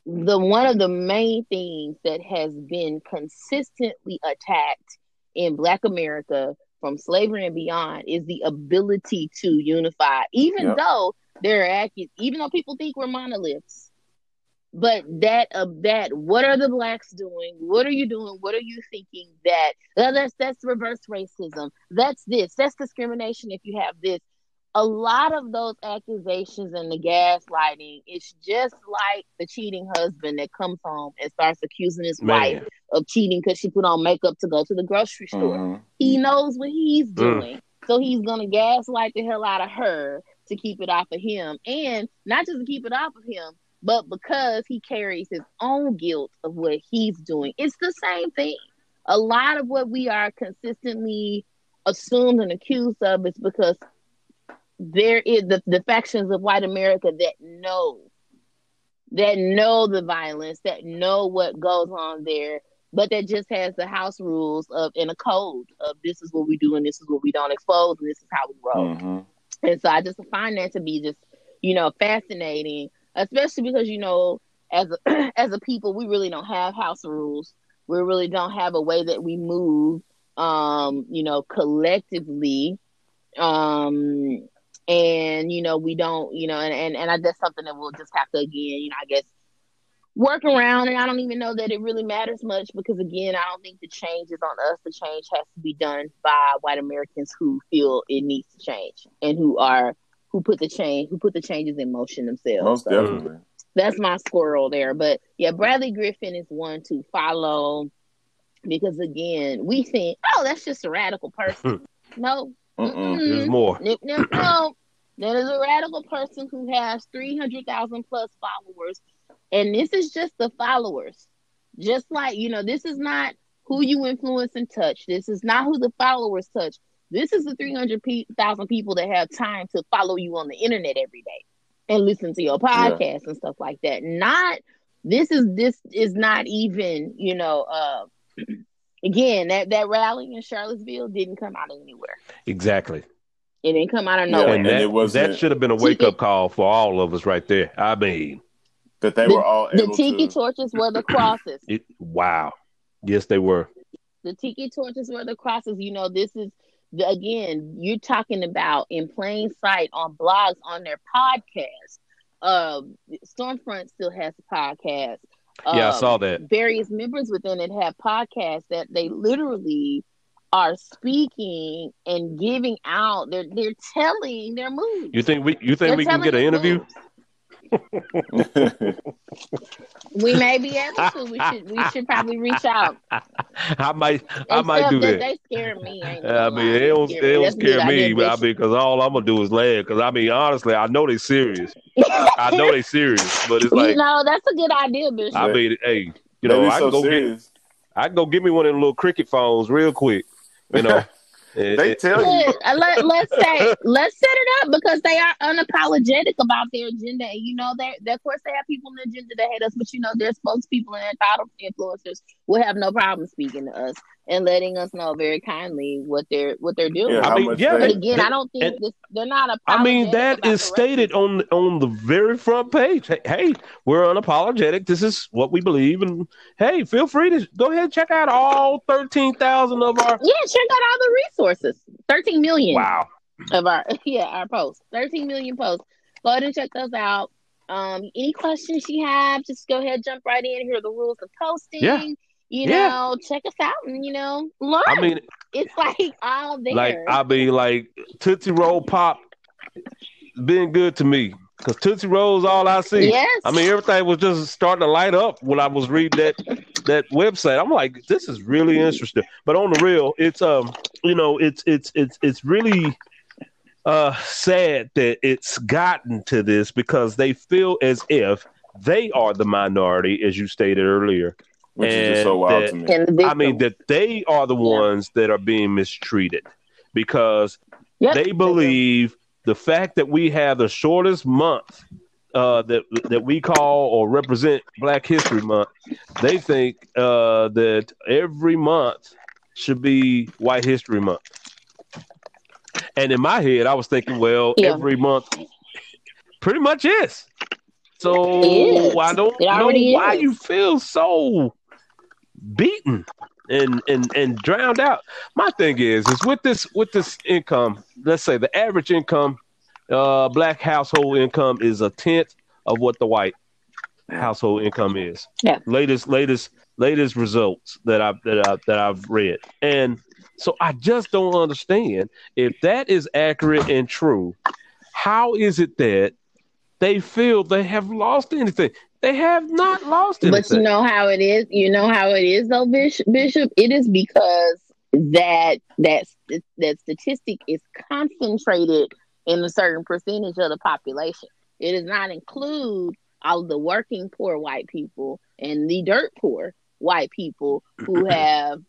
the one of the main things that has been consistently attacked in Black America from slavery and beyond is the ability to unify, even yep. though they're acting, even though people think we're monoliths. But that of uh, that, what are the blacks doing? What are you doing? What are you thinking? That uh, that's that's reverse racism. That's this. That's discrimination. If you have this, a lot of those accusations and the gaslighting, it's just like the cheating husband that comes home and starts accusing his Man. wife of cheating because she put on makeup to go to the grocery store. Mm-hmm. He knows what he's mm. doing. Mm. So he's going to gaslight the hell out of her to keep it off of him. And not just to keep it off of him, but because he carries his own guilt of what he's doing. It's the same thing. A lot of what we are consistently assumed and accused of is because there is the, the factions of white America that know that know the violence, that know what goes on there, but that just has the house rules of in a code of this is what we do and this is what we don't expose and this is how we roll. Mm-hmm. And so I just find that to be just, you know, fascinating, especially because, you know, as a as a people, we really don't have house rules. We really don't have a way that we move um, you know, collectively. Um and you know we don't you know and and, and I, that's something that we'll just have to again you know i guess work around and i don't even know that it really matters much because again i don't think the change is on us the change has to be done by white americans who feel it needs to change and who are who put the change who put the changes in motion themselves most so definitely that's my squirrel there but yeah bradley griffin is one to follow because again we think oh that's just a radical person no there's more. No, no, no. There is a radical person who has 300,000 plus followers. And this is just the followers. Just like, you know, this is not who you influence and touch. This is not who the followers touch. This is the 300,000 people that have time to follow you on the internet every day and listen to your podcast yeah. and stuff like that. Not, this is, this is not even, you know, uh, again, that that rally in Charlottesville didn't come out of anywhere. Exactly. It didn't come out of nowhere. and that, and that should have been a wake up call for all of us right there. I mean, that they the, were all the tiki to... torches were the crosses. It, wow. Yes, they were. The tiki torches were the crosses. You know, this is the, again, you're talking about in plain sight on blogs on their podcast. Uh, Stormfront still has a podcast yeah, um, I saw that. Various members within it have podcasts that they literally are speaking and giving out. They're they're telling their moves. You think we you think they're we can get an interview? Moves. We may be able to. We should. We should probably reach out. I might. I might do that. They scare me. I, mean, they don't. They don't scare me. But I mean, because all I'm gonna do is laugh. Because I mean, honestly, I know they serious. I know they serious, but it's like you know that's a good idea, Bishop. I mean, hey, you know, I can so go serious. get. I can go get me one of the little cricket phones real quick. You know. they tell you. Uh, let, let's say let's set it up because they are unapologetic about their agenda, and you know they of course they have people in the agenda that hate us, but you know their spokespeople and their thought influencers will have no problem speaking to us and letting us know very kindly what they're what they're doing. Yeah, I mean, yeah but again, they, I don't think this, they're not. I mean, that is stated on on the very front page. Hey, hey, we're unapologetic. This is what we believe, and hey, feel free to go ahead and check out all thirteen thousand of our. Yeah, check out all the resources. Thirteen million. Wow. Of our yeah our posts, thirteen million posts. Go ahead and check those out. Um, any questions you have, just go ahead, jump right in. Here are the rules of posting. Yeah you yeah. know, check us out and you know, learn. I mean, it's like all there. Like I mean, like Tootsie Roll Pop, been good to me because Tootsie Roll's all I see. Yes. I mean, everything was just starting to light up when I was reading that that website. I'm like, this is really interesting. But on the real, it's um, you know, it's it's it's it's really uh, sad that it's gotten to this because they feel as if they are the minority, as you stated earlier. Which and is just so wild that, to me. I mean, that they are the ones yeah. that are being mistreated because yep. they believe the fact that we have the shortest month uh, that that we call or represent Black History Month, they think uh, that every month should be White History Month. And in my head, I was thinking, well, yeah. every month pretty much is. So is. I don't know why is. you feel so beaten and and and drowned out. My thing is is with this with this income, let's say the average income, uh, black household income is a tenth of what the white household income is. Yeah. Latest latest latest results that I've that I that I've read. And so I just don't understand if that is accurate and true. How is it that they feel they have lost anything? They have not lost anything. But you know how it is. You know how it is, though, Bishop. Bishop. It is because that that that statistic is concentrated in a certain percentage of the population. It does not include all the working poor white people and the dirt poor white people who have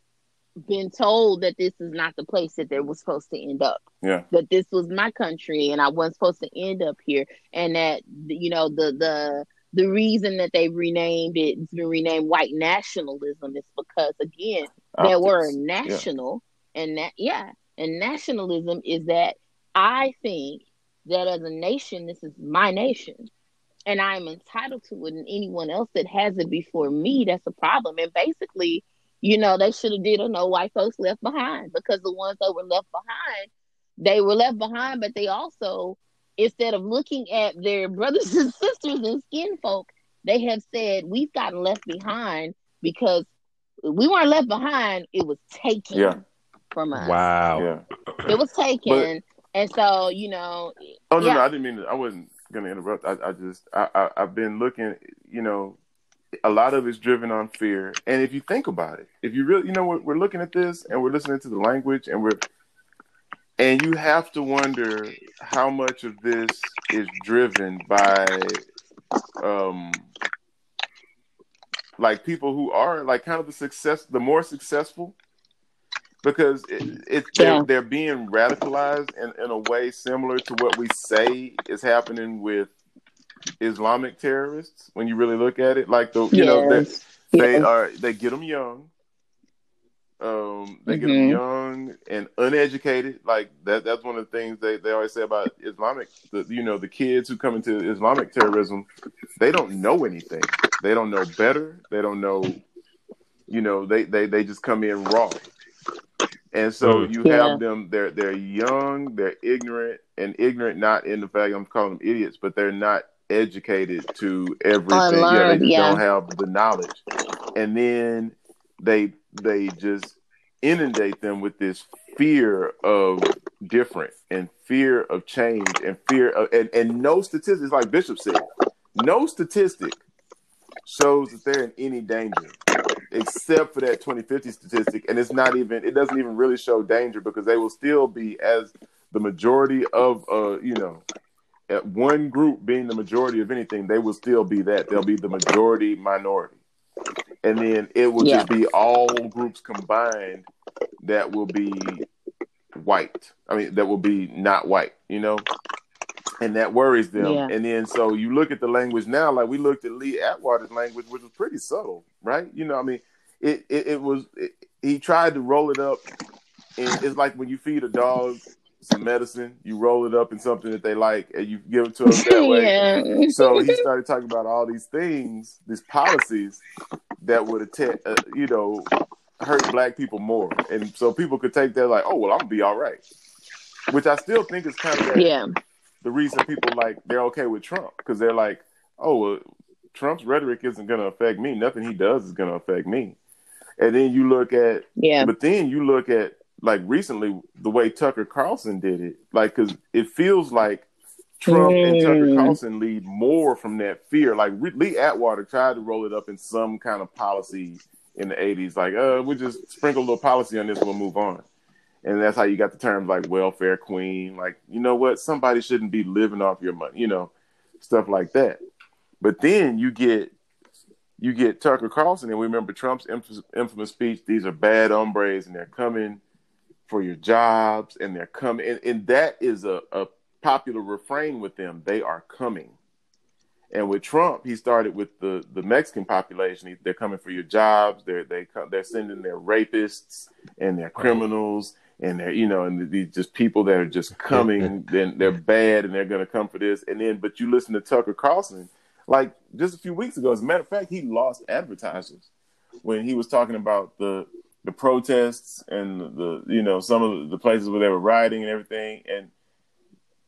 been told that this is not the place that they were supposed to end up. Yeah. That this was my country and I wasn't supposed to end up here. And that you know the the the reason that they renamed it, it's been renamed white nationalism is because again, that word national yeah. and that yeah, and nationalism is that I think that as a nation, this is my nation. And I'm entitled to it, and anyone else that has it before me, that's a problem. And basically, you know, they should have did a no white folks left behind because the ones that were left behind, they were left behind, but they also, instead of looking at their brothers and sisters and skin folk, they have said we've gotten left behind because we weren't left behind; it was taken yeah. from us. Wow, yeah. it was taken, but, and so you know. Oh no, yeah. no, I didn't mean. To, I wasn't going to interrupt. I, I just, I, I, I've been looking. You know, a lot of it's driven on fear. And if you think about it, if you really, you know, we're, we're looking at this and we're listening to the language and we're, and you have to wonder how much of this is driven by, um, like people who are like kind of the success, the more successful, because it, it yeah. they're, they're being radicalized in, in a way similar to what we say is happening with Islamic terrorists when you really look at it. Like the you yes. know they, they yes. are they get them young. Um, they mm-hmm. get them young and uneducated. Like that. That's one of the things they, they always say about Islamic. The, you know, the kids who come into Islamic terrorism, they don't know anything. They don't know better. They don't know. You know, they they they just come in raw. And so mm. you yeah. have them. They're they're young. They're ignorant and ignorant. Not in the fact I'm calling them idiots, but they're not educated to everything. yeah, they yeah. don't have the knowledge, and then they they just inundate them with this fear of different and fear of change and fear of and, and no statistics like bishop said no statistic shows that they're in any danger except for that 2050 statistic and it's not even it doesn't even really show danger because they will still be as the majority of uh you know at one group being the majority of anything, they will still be that. They'll be the majority minority. And then it will yeah. just be all groups combined that will be white. I mean, that will be not white, you know? And that worries them. Yeah. And then so you look at the language now, like we looked at Lee Atwater's language, which was pretty subtle, right? You know, I mean, it, it, it was, it, he tried to roll it up. And it's like when you feed a dog some medicine, you roll it up in something that they like, and you give it to them that way. yeah. So he started talking about all these things, these policies that would attack, uh, you know, hurt black people more, and so people could take that like, oh well, I'm gonna be all right, which I still think is kind of that, yeah the reason people like they're okay with Trump because they're like, oh well, Trump's rhetoric isn't gonna affect me. Nothing he does is gonna affect me. And then you look at yeah, but then you look at like recently the way Tucker Carlson did it, like because it feels like Trump mm. and Tucker. Carlson lead more from that fear. Like Lee Atwater tried to roll it up in some kind of policy in the '80s, like uh, we just sprinkle a little policy on this, we'll move on. and that's how you got the terms like welfare queen. Like, you know what? Somebody shouldn't be living off your money, you know, stuff like that. But then you get you get Tucker Carlson, and we remember Trump's infamous, infamous speech. These are bad hombres, and they're coming for your jobs, and they're coming, and, and that is a, a popular refrain with them. They are coming. And with Trump, he started with the, the Mexican population. They're coming for your jobs. They're they come, they're sending their rapists and their criminals and they're you know and these just people that are just coming. then they're bad and they're going to come for this. And then, but you listen to Tucker Carlson, like just a few weeks ago. As a matter of fact, he lost advertisers when he was talking about the the protests and the you know some of the places where they were rioting and everything. And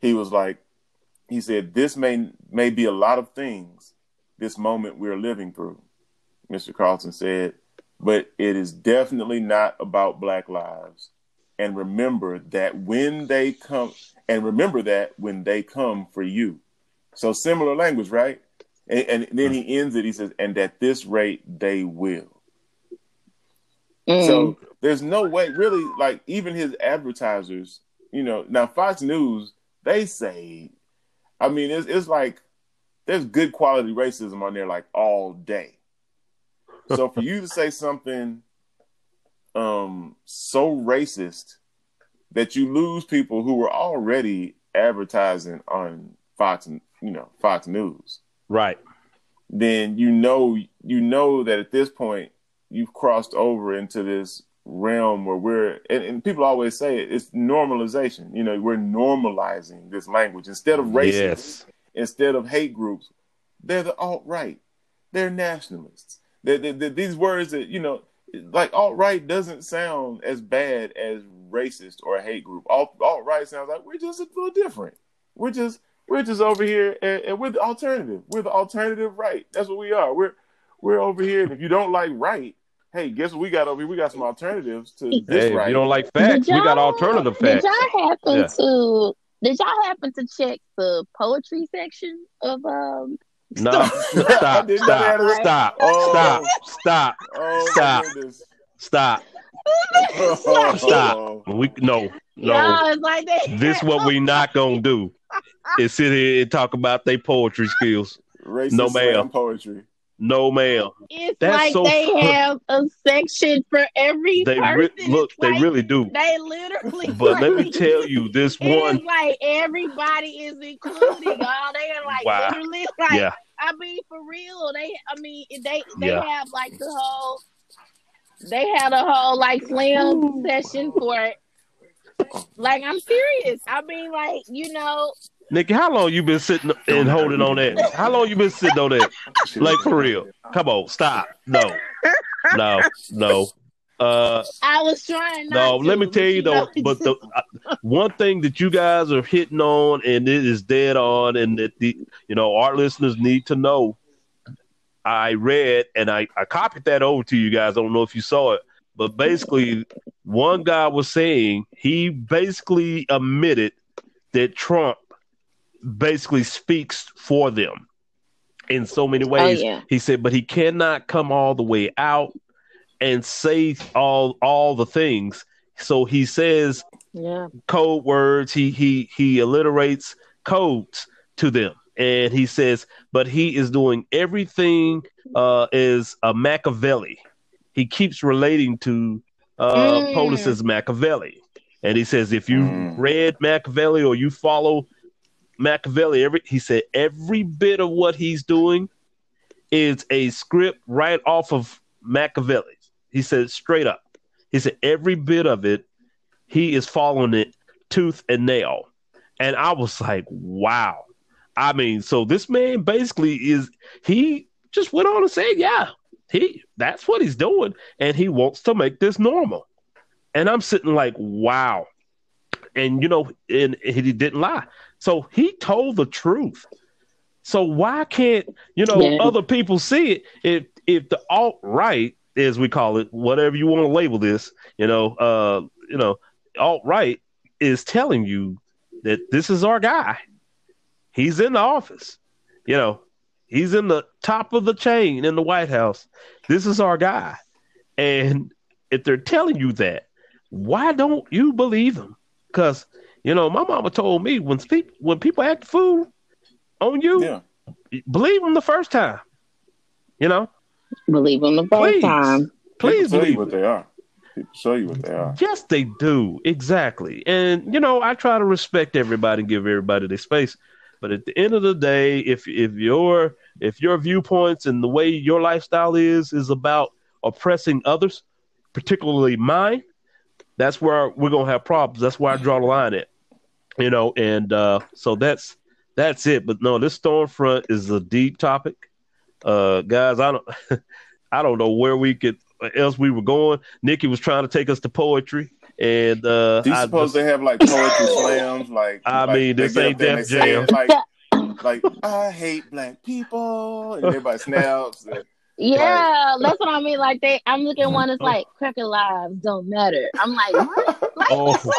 he was like, he said, "This may may be a lot of things. This moment we're living through." Mr. Carlson said, "But it is definitely not about Black lives." And remember that when they come, and remember that when they come for you. So similar language, right? And, and then he ends it. He says, "And at this rate, they will." Mm. So there's no way, really, like even his advertisers, you know. Now Fox News, they say, I mean, it's it's like there's good quality racism on there, like all day. So for you to say something um so racist that you lose people who were already advertising on Fox, you know, Fox News right then you know you know that at this point you've crossed over into this realm where we're and, and, people always say it, it's normalization you know we're normalizing this language instead of racism yes. instead of hate groups they're the alt-right they're nationalists they're, they're, they're, these words that you know like alt-right doesn't sound as bad as racist or a hate group alt, alt-right sounds like we're just a little different we're just we're just over here and, and, we're the alternative. We're the alternative right. That's what we are. We're we're over here. And if you don't like right, hey, guess what we got over here? We got some alternatives to this hey, right. You don't like facts, we got alternative facts. Did y'all happen yeah. to did y'all happen to check the poetry section of um no, stop, stop, stop, stop, oh. stop, stop, oh, stop, stop, stop, stop. We no, no. Like this what we not gonna do and sit here and talk about their poetry skills. Racist no ma'am. Poetry. No ma'am. It's That's like so they have a section for every they person. Re- look, they really do. They literally. But let me tell you, this one. It's like everybody is including. all they are like wow. literally like. Yeah. I mean, for real, they. I mean, they they yeah. have like the whole. They had a whole like slam session for it. like I'm serious. I mean, like you know. Nikki, how long you been sitting and holding on that? How long you been sitting on that? Like for real? Come on, stop. No, no, no. Uh, I was trying. no, to, let me tell you though. But the uh, one thing that you guys are hitting on, and it is dead on, and that the you know our listeners need to know. I read and I, I copied that over to you guys. I don't know if you saw it. But basically, one guy was saying he basically admitted that Trump basically speaks for them in so many oh, ways. Oh, yeah. He said, but he cannot come all the way out and say all all the things. So he says yeah. code words. He he he alliterates codes to them, and he says, but he is doing everything uh, is a Machiavelli he keeps relating to uh, mm. Potus's Machiavelli, and he says if you mm. read Machiavelli or you follow Machiavelli, every he said every bit of what he's doing is a script right off of Machiavelli. He said straight up. He said every bit of it, he is following it tooth and nail. And I was like, wow. I mean, so this man basically is he just went on and said, yeah, he that's what he's doing, and he wants to make this normal. And I'm sitting like, wow. And you know, and he didn't lie. So he told the truth. So why can't you know yeah. other people see it? If if the alt right, as we call it, whatever you want to label this, you know, uh, you know, alt right is telling you that this is our guy. He's in the office. You know, He's in the top of the chain in the White House. This is our guy. And if they're telling you that, why don't you believe them? Because you know, my mama told me when people when people act fool on you, yeah. believe them the first time. You know, believe them the first please, time. Please believe what they are. People show you what they are. Yes, they do exactly. And you know, I try to respect everybody and give everybody their space. But at the end of the day, if if your if your viewpoints and the way your lifestyle is is about oppressing others, particularly mine, that's where we're gonna have problems. That's where I draw the line at. You know, and uh, so that's that's it. But no, this stormfront is a deep topic. Uh, guys, I don't I don't know where we could else we were going. Nikki was trying to take us to poetry. And uh, do you suppose they have like poetry slams? Like I like, mean, this ain't Def Jam. Like, like I hate black people, and everybody snaps. And, yeah, like, that's what I mean. Like they, I'm looking at one that's like cracker lives don't matter. I'm like, what? Like, oh.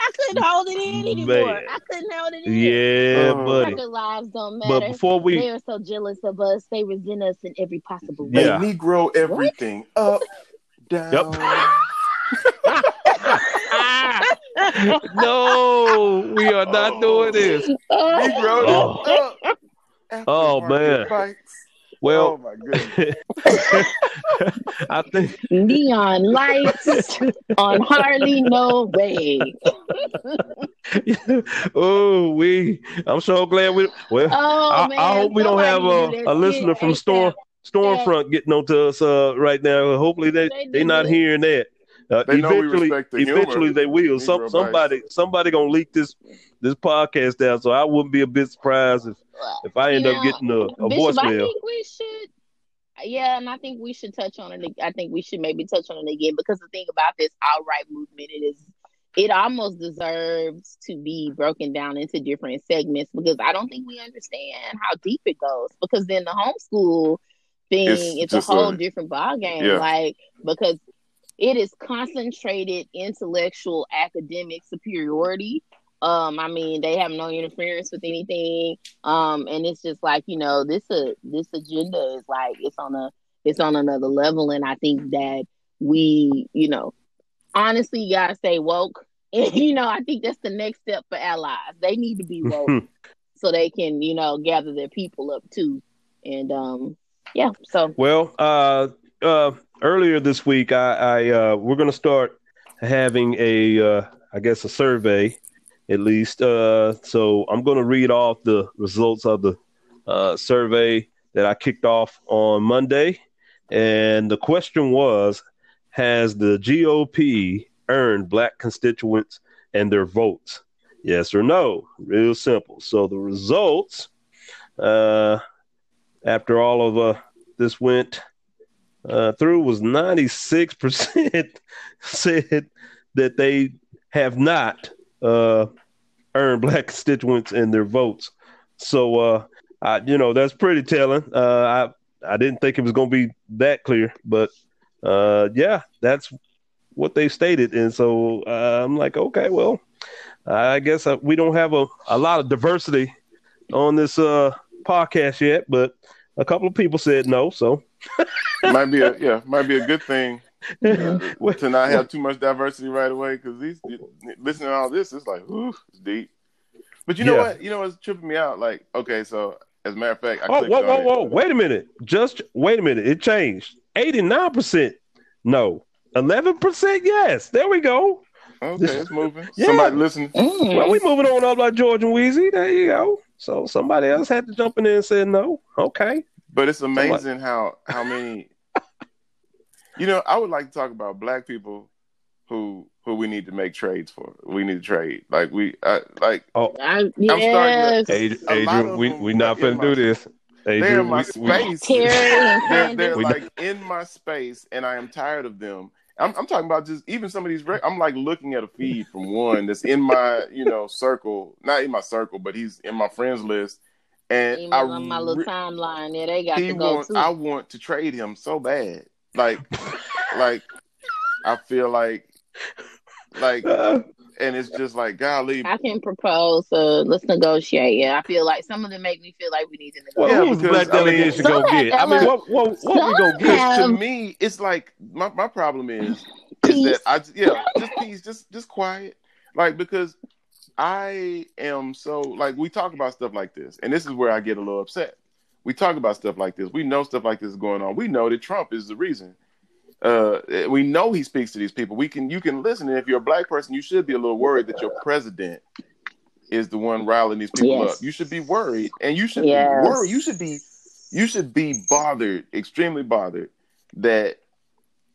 I couldn't hold it in anymore. Man. I couldn't hold it in. Yeah, oh. buddy. Cracker lives don't matter. But before we, they are so jealous of us. They resent us in every possible way. Yeah. They Negro everything what? up, down. Yep. no, we are not doing this. Oh, oh man. Well, oh my goodness. I think neon lights on Harley. No way. oh, we. I'm so glad we. Well, oh, I, I, hope we don't have a, a listener from Storm Stormfront getting on to us uh, right now. Hopefully they they, they not hearing that. Uh, they eventually, the eventually humor. they will. Some, somebody, somebody gonna leak this this podcast out. So I wouldn't be a bit surprised if if I end yeah. up getting a, a Bishop, voicemail. I think we should. Yeah, and I think we should touch on it. I think we should maybe touch on it again because the thing about this alt-right movement, it is it almost deserves to be broken down into different segments because I don't think we understand how deep it goes. Because then the homeschool thing, it's, it's a whole a, different ballgame. Yeah. Like because it is concentrated intellectual academic superiority. Um, I mean, they have no interference with anything. Um, and it's just like, you know, this uh, this agenda is like it's on a it's on another level. And I think that we, you know, honestly, you gotta stay woke. And you know, I think that's the next step for allies. They need to be woke so they can, you know, gather their people up too. And um, yeah, so well, uh uh earlier this week, I, I uh, we're to start having a, uh, I guess, a survey, at least. Uh, so I'm going to read off the results of the uh, survey that I kicked off on Monday, and the question was: Has the GOP earned black constituents and their votes? Yes or no? Real simple. So the results, uh, after all of uh, this went uh, through was 96% said that they have not uh, earned black constituents in their votes. So, uh, I, you know, that's pretty telling. Uh, I, I didn't think it was going to be that clear, but uh, yeah, that's what they stated. And so uh, I'm like, okay, well, I guess uh, we don't have a, a lot of diversity on this uh, podcast yet, but a couple of people said no. So might be a yeah, might be a good thing to not have too much diversity right away because these listening to all this, it's like, ooh, it's deep. But you know yeah. what? You know what's tripping me out? Like, okay, so as a matter of fact, I oh, whoa, whoa, whoa, wait a minute, just wait a minute, it changed. Eighty nine percent, no, eleven percent, yes. There we go. Okay, it's moving. yeah. Somebody listen. Mm. Well, we moving on up like George and Weezy. There you go. So somebody else had to jump in there and say no. Okay. But it's amazing how how many. You know, I would like to talk about black people who who we need to make trades for. We need to trade. Like we, I, like. Oh, I, yes. I'm starting. To, Adrian, Adrian we we not gonna do this. Adrian, they're in my we, space. We, they're, they're like in my space, and I am tired of them. I'm, I'm, talking about just even some of these. I'm like looking at a feed from one that's in my you know circle, not in my circle, but he's in my friends list, and I, on my little timeline, yeah, they got to go want, too. I want to trade him so bad, like, like I feel like, like, and it's just like, golly. I can propose. so let's negotiate. Yeah, I feel like some of them make me feel like we need to negotiate. Well, who's black delegation go get? I mean, what what what we go get? To me, it's like my my problem is. peace. is that I yeah, just peace, just just quiet. Like because I am so like we talk about stuff like this, and this is where I get a little upset. We talk about stuff like this. We know stuff like this is going on. We know that Trump is the reason. Uh, we know he speaks to these people. We can you can listen, and if you're a black person, you should be a little worried that your president is the one riling these people yes. up. You should be worried, and you should yes. be worried. You should be you should be bothered, extremely bothered that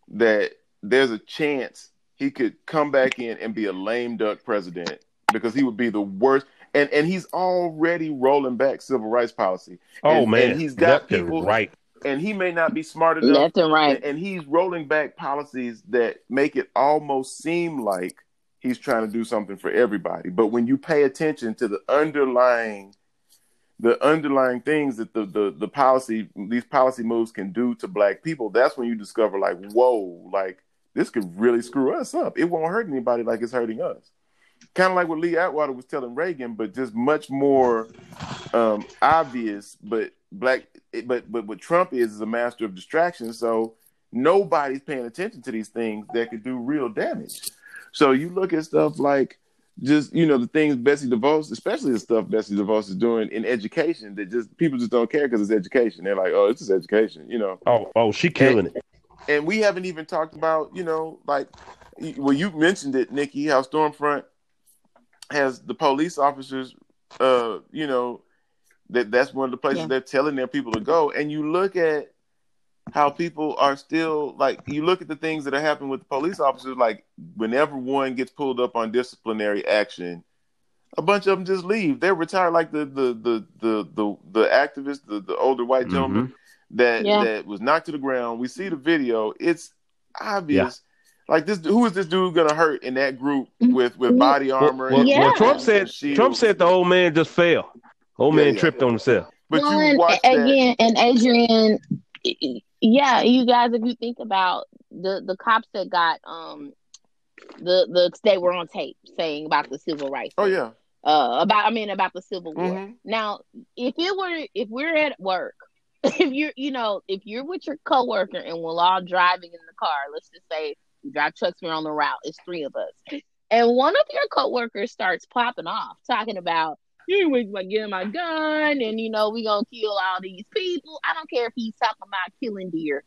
that there's a chance he could come back in and be a lame duck president because he would be the worst. And and he's already rolling back civil rights policy. Oh man, and he's got Left people right, and he may not be smart enough. Left and right, and, and he's rolling back policies that make it almost seem like he's trying to do something for everybody. But when you pay attention to the underlying the underlying things that the, the the policy these policy moves can do to black people, that's when you discover like, whoa, like this could really screw us up. It won't hurt anybody like it's hurting us. Kind of like what Lee Atwater was telling Reagan, but just much more um, obvious. But black, but but what Trump is is a master of distraction. So nobody's paying attention to these things that could do real damage. So you look at stuff like just you know the things Betsy DeVos, especially the stuff Betsy DeVos is doing in education that just people just don't care because it's education. They're like, oh, it's just education, you know. Oh, oh, she killing and, it. And we haven't even talked about, you know, like, well, you mentioned it, Nikki, how Stormfront has the police officers, uh, you know, that that's one of the places yeah. they're telling their people to go. And you look at how people are still like you look at the things that are happening with the police officers like whenever one gets pulled up on disciplinary action a bunch of them just leave they're retired like the the the the the, the activist the, the older white mm-hmm. gentleman that yeah. that was knocked to the ground we see the video it's obvious yeah. Like this who is this dude gonna hurt in that group with with body armor well, well, yeah. well trump said trump said the old man just fell old man tripped on himself but well, you watch again that. and adrian yeah, you guys, if you think about the the cops that got um the the they were on tape saying about the civil rights. Oh yeah. Uh, about I mean about the Civil War. Mm-hmm. Now, if it were if we're at work, if you're you know if you're with your coworker and we're all driving in the car, let's just say drive trucks, we're on the route, it's three of us, and one of your coworkers starts popping off talking about you ain't waiting about getting my gun and you know we gonna kill all these people. I don't care if he's talking about killing deer.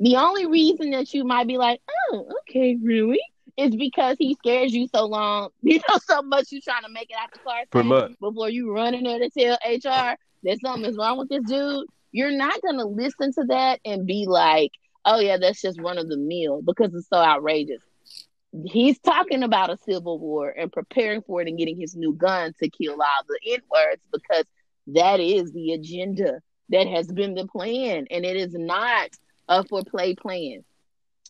The only reason that you might be like, oh, okay, really, is because he scares you so long, you know, so much you trying to make it out the car much. before you run in there to tell HR that something is wrong with this dude. You're not gonna listen to that and be like, oh yeah, that's just run of the mill because it's so outrageous he's talking about a civil war and preparing for it and getting his new gun to kill all the N words because that is the agenda that has been the plan, and it is not a for play plan.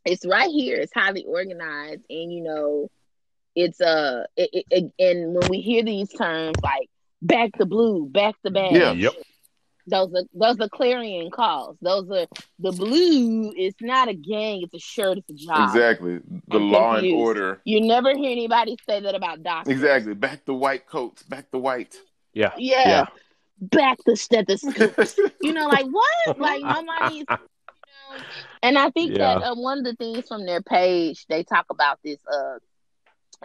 It's right here. It's highly organized, and you know, it's uh, it, it, and when we hear these terms like back the blue, back the bad, yeah, yep. Those are those are clarion calls. Those are the blue. It's not a gang. It's a shirt. It's a job. Exactly. The I'm law confused. and order. You never hear anybody say that about doctors. Exactly. Back the white coats. Back the white. Yeah. Yeah. yeah. Back the stethoscopes. you know, like what? Like nobody's. You know? And I think yeah. that uh, one of the things from their page they talk about this uh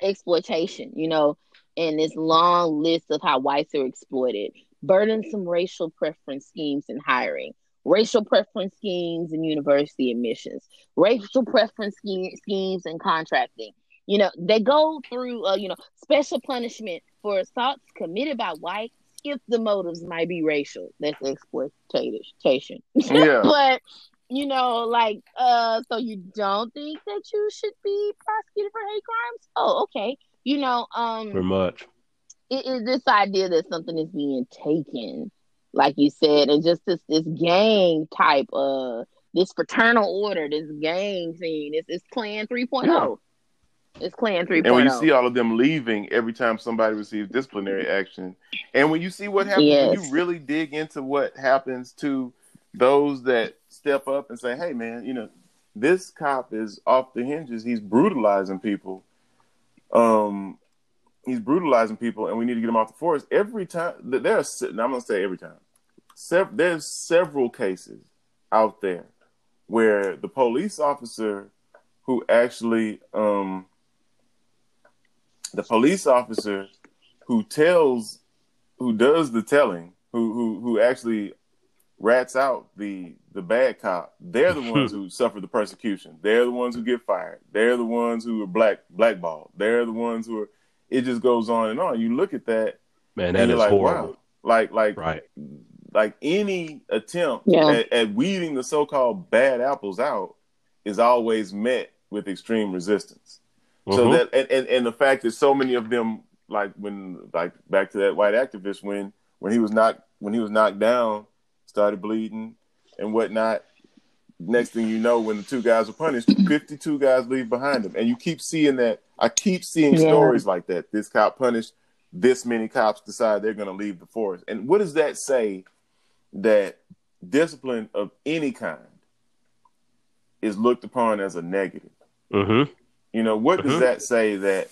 exploitation. You know, and this long list of how whites are exploited burdensome racial preference schemes in hiring, racial preference schemes in university admissions, racial preference scheme, schemes in contracting. You know, they go through, uh, you know, special punishment for assaults committed by whites if the motives might be racial. That's exploitation. Yeah. but you know, like, uh, so you don't think that you should be prosecuted for hate crimes? Oh, okay. You know, um, very much it is this idea that something is being taken, like you said, and just this this gang type of this fraternal order, this gang scene, it's it's Klan 3.0. Yeah. It's Klan 3.0. And when you see all of them leaving every time somebody receives disciplinary action, and when you see what happens, yes. when you really dig into what happens to those that step up and say, "Hey, man, you know, this cop is off the hinges. He's brutalizing people." Um, he's brutalizing people, and we need to get him off the force. Every time there are, I'm gonna say every time, sev- there's several cases out there where the police officer who actually um, the police officer who tells who does the telling who who who actually rats out the the bad cop they're the ones who suffer the persecution. They're the ones who get fired. They're the ones who are black blackballed. They're the ones who are it just goes on and on you look at that man that is like, horrible wow. like like right like any attempt yeah. at, at weeding the so-called bad apples out is always met with extreme resistance. Mm-hmm. So that and, and, and the fact that so many of them like when like back to that white activist when when he was knocked when he was knocked down, started bleeding and whatnot. Next thing you know, when the two guys are punished, fifty-two guys leave behind them. and you keep seeing that. I keep seeing yeah. stories like that. This cop punished, this many cops decide they're going to leave the force. And what does that say? That discipline of any kind is looked upon as a negative. Mm-hmm. You know, what mm-hmm. does that say that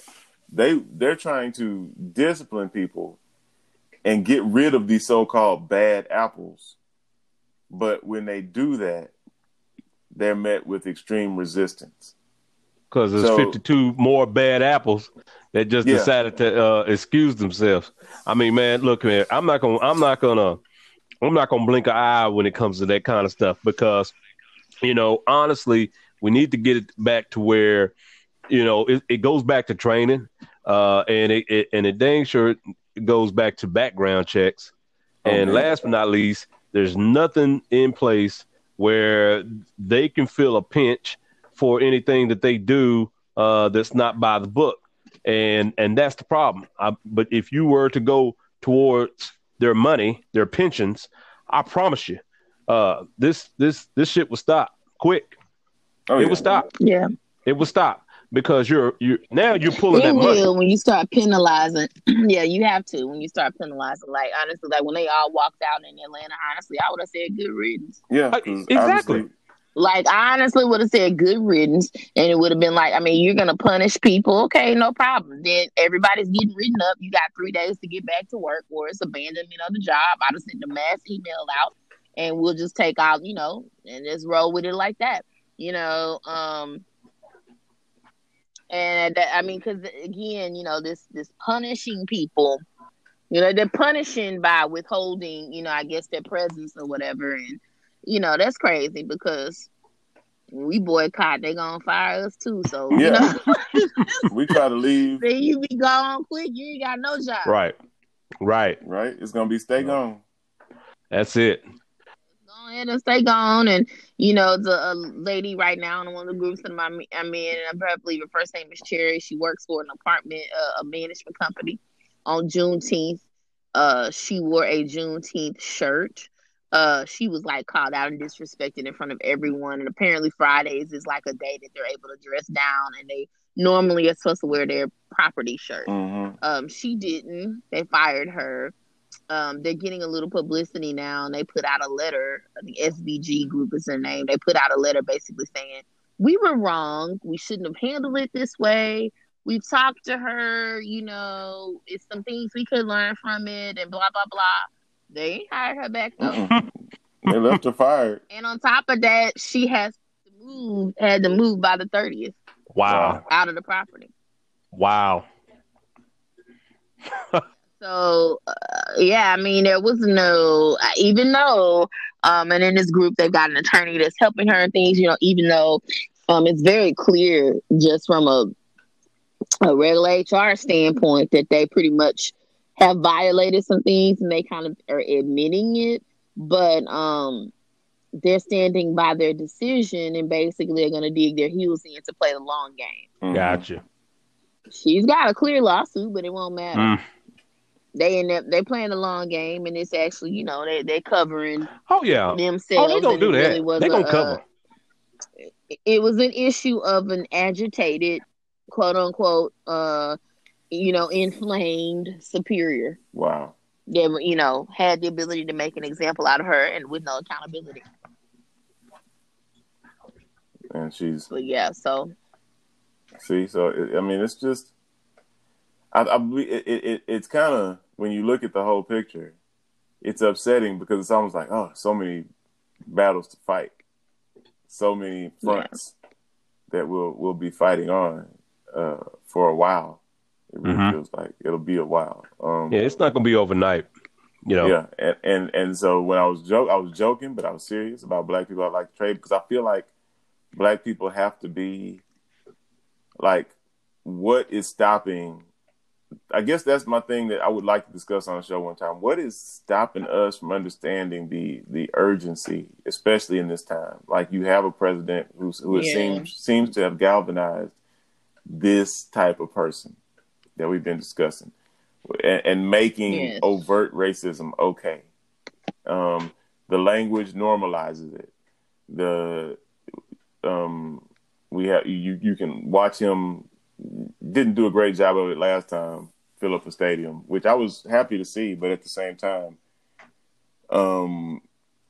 they they're trying to discipline people and get rid of these so-called bad apples, but when they do that, they're met with extreme resistance. Because there's so, 52 more bad apples that just yeah. decided to uh, excuse themselves. I mean, man, look, man, I'm not gonna, I'm not gonna, I'm not gonna blink an eye when it comes to that kind of stuff because, you know, honestly, we need to get it back to where, you know, it, it goes back to training, uh, and it, it and it dang sure goes back to background checks. And last but not least, there's nothing in place where they can feel a pinch for anything that they do uh, that's not by the book, and and that's the problem. I, but if you were to go towards their money, their pensions, I promise you, uh, this this this shit will stop quick. Oh, it yeah. will stop. Yeah. It will stop because you're you now you're pulling it that will money. when you start penalizing. yeah, you have to when you start penalizing. Like honestly, like when they all walked out in Atlanta, honestly, I would have said good riddance. Yeah, uh, exactly. Like I honestly would have said good riddance, and it would have been like, I mean, you're gonna punish people, okay, no problem. Then everybody's getting written up. You got three days to get back to work, or it's abandonment of the job. I'd have sent a mass email out, and we'll just take out, you know, and just roll with it like that you know um and that, i mean because again you know this this punishing people you know they're punishing by withholding you know i guess their presence or whatever. And you know that's crazy because we boycott they gonna fire us too. So yeah. you know. We try to leave. Then you be gone quick you ain't got no job. Right. Right. Right? It's gonna be stay gone. That's it ahead and stay gone. And you know, the uh, lady right now in one of the groups that I'm, I'm in, and I believe her first name is Cherry. She works for an apartment, uh, a management company. On Juneteenth, uh, she wore a Juneteenth shirt. Uh, she was like called out and disrespected in front of everyone. And apparently, Fridays is like a day that they're able to dress down, and they normally are supposed to wear their property shirt. Mm-hmm. Um, she didn't. They fired her um, they're getting a little publicity now, and they put out a letter. The SVG group is their name. They put out a letter basically saying we were wrong. We shouldn't have handled it this way. We've talked to her. You know, it's some things we could learn from it, and blah blah blah. They hired her back though. they left her fired. And on top of that, she has to move. Had to move by the thirtieth. Wow. Out of the property. Wow. So uh, yeah, I mean, there was no uh, even though um, and in this group they've got an attorney that's helping her and things. You know, even though um, it's very clear just from a a regular HR standpoint that they pretty much have violated some things and they kind of are admitting it, but um, they're standing by their decision and basically are going to dig their heels in to play the long game. Mm-hmm. Gotcha. She's got a clear lawsuit, but it won't matter. Mm they end up they playing a long game and it's actually you know they they covering oh yeah. Themselves oh they gonna do that. really they gonna a, cover. it was an issue of an agitated quote unquote uh you know inflamed superior wow. that you know had the ability to make an example out of her and with no accountability. And she's but yeah so see so i mean it's just I, I it, it, it's kind of when you look at the whole picture, it's upsetting because it's almost like oh, so many battles to fight, so many fronts, that we'll we'll be fighting on uh, for a while. It really mm-hmm. feels like it'll be a while. Um, yeah, it's not gonna be overnight. You know. Yeah, and and, and so when I was joke, I was joking, but I was serious about black people I like to trade because I feel like black people have to be like what is stopping I guess that's my thing that I would like to discuss on the show one time. What is stopping us from understanding the the urgency, especially in this time? Like you have a president who's, who yeah. seems seems to have galvanized this type of person that we've been discussing, and, and making overt racism okay. Um, the language normalizes it. The um, we have you you can watch him didn't do a great job of it last time fill up a stadium, which I was happy to see, but at the same time, um,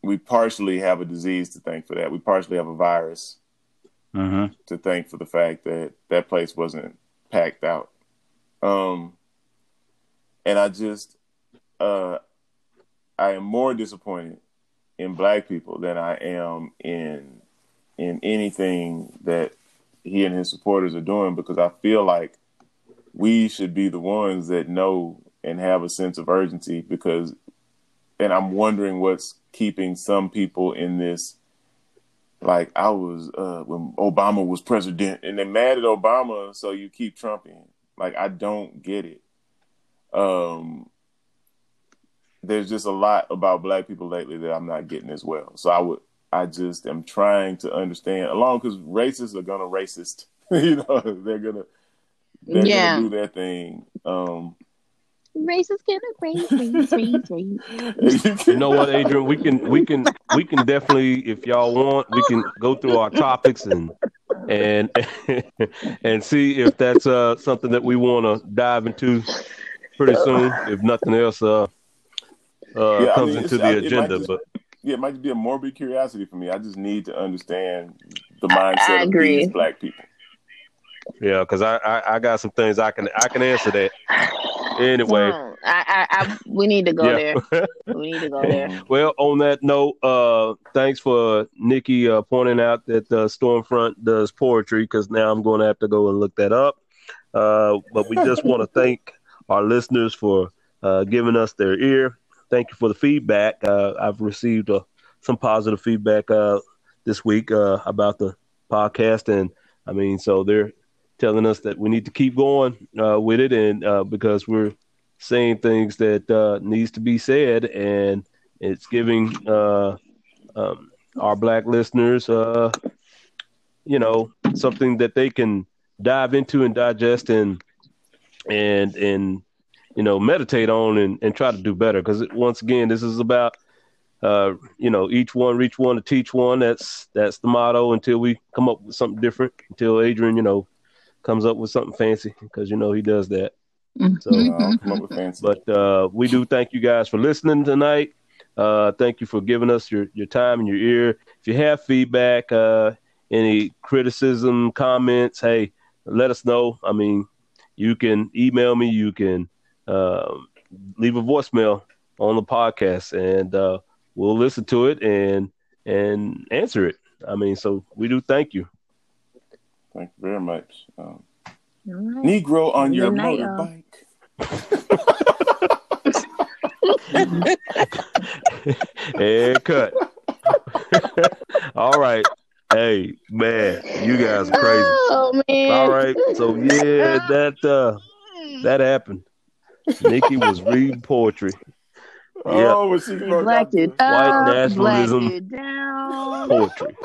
we partially have a disease to thank for that. We partially have a virus mm-hmm. to thank for the fact that that place wasn't packed out. Um, and I just, uh, I am more disappointed in black people than I am in in anything that he and his supporters are doing because I feel like we should be the ones that know and have a sense of urgency because and I'm wondering what's keeping some people in this like I was uh, when Obama was president and they're mad at Obama so you keep Trump in. Like I don't get it. Um there's just a lot about black people lately that I'm not getting as well. So I would I just am trying to understand along because racists are gonna racist. you know, they're gonna they're yeah. gonna do their thing. Um Racists gonna race, race, race, race. you know what, Adrian? We can we can we can definitely, if y'all want, we can go through our topics and and and see if that's uh something that we want to dive into pretty soon. If nothing else uh uh yeah, comes I mean, into the agenda, but yeah, it might be a morbid curiosity for me. I just need to understand the mindset I, I of these black people. Yeah, because I, I, I got some things I can I can answer that. Anyway, hmm, I, I, I we need to go yeah. there. We need to go there. well, on that note, uh, thanks for Nikki uh, pointing out that uh, Stormfront does poetry because now I'm going to have to go and look that up. Uh, but we just want to thank our listeners for uh, giving us their ear thank you for the feedback. Uh, I've received uh, some positive feedback uh, this week uh, about the podcast, and I mean, so they're telling us that we need to keep going uh, with it, and uh, because we're saying things that needs to be said, and it's giving um, our black listeners, you know, something that they can dive into and digest and and and you know, meditate on and, and try to do better. Because once again, this is about, uh, you know, each one reach one to teach one. That's that's the motto until we come up with something different. Until Adrian, you know, comes up with something fancy because you know he does that. Mm-hmm. So, uh, but uh, we do thank you guys for listening tonight. Uh, thank you for giving us your, your time and your ear. If you have feedback, uh, any criticism, comments, hey, let us know. I mean, you can email me. You can um, leave a voicemail on the podcast, and uh, we'll listen to it and and answer it. I mean, so we do thank you. Thank you very much. Um, right. Negro on your night, motorbike. and cut. All right. Hey man, you guys are crazy. Oh, All right. So yeah, that uh that happened. Nikki was reading poetry. Oh, yeah. was she blacked it White nationalism down. poetry.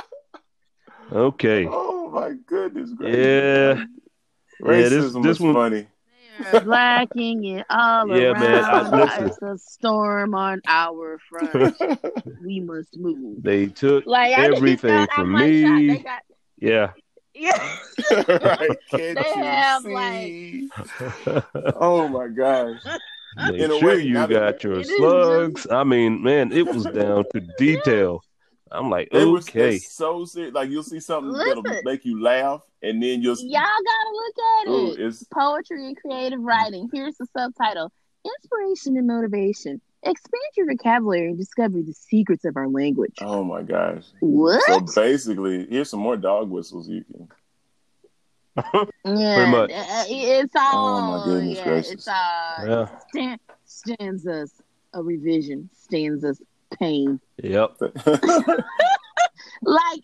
Okay. Oh my goodness gracious. Yeah. Racism yeah, this, this was funny. blacking it all yeah, around. Man, I, it's a storm on our front. we must move. They took like, everything from me. Got, yeah. Yeah. right. Can't they have see? like Oh my gosh. Make sure way, you got your slugs. Just... I mean, man, it was down to detail. I'm like, it okay. Was, so serious. Like you'll see something Listen, that'll make you laugh, and then you'll y'all gotta look at Ooh, it. It's poetry and creative writing. Here's the subtitle: Inspiration and motivation. Expand your vocabulary and discover the secrets of our language. Oh my gosh. What? So basically, here's some more dog whistles you can yeah, much. Uh, it's all. Oh my goodness yeah, gracious. It's all. Yeah. St- stanzas a revision, stanzas pain. Yep. like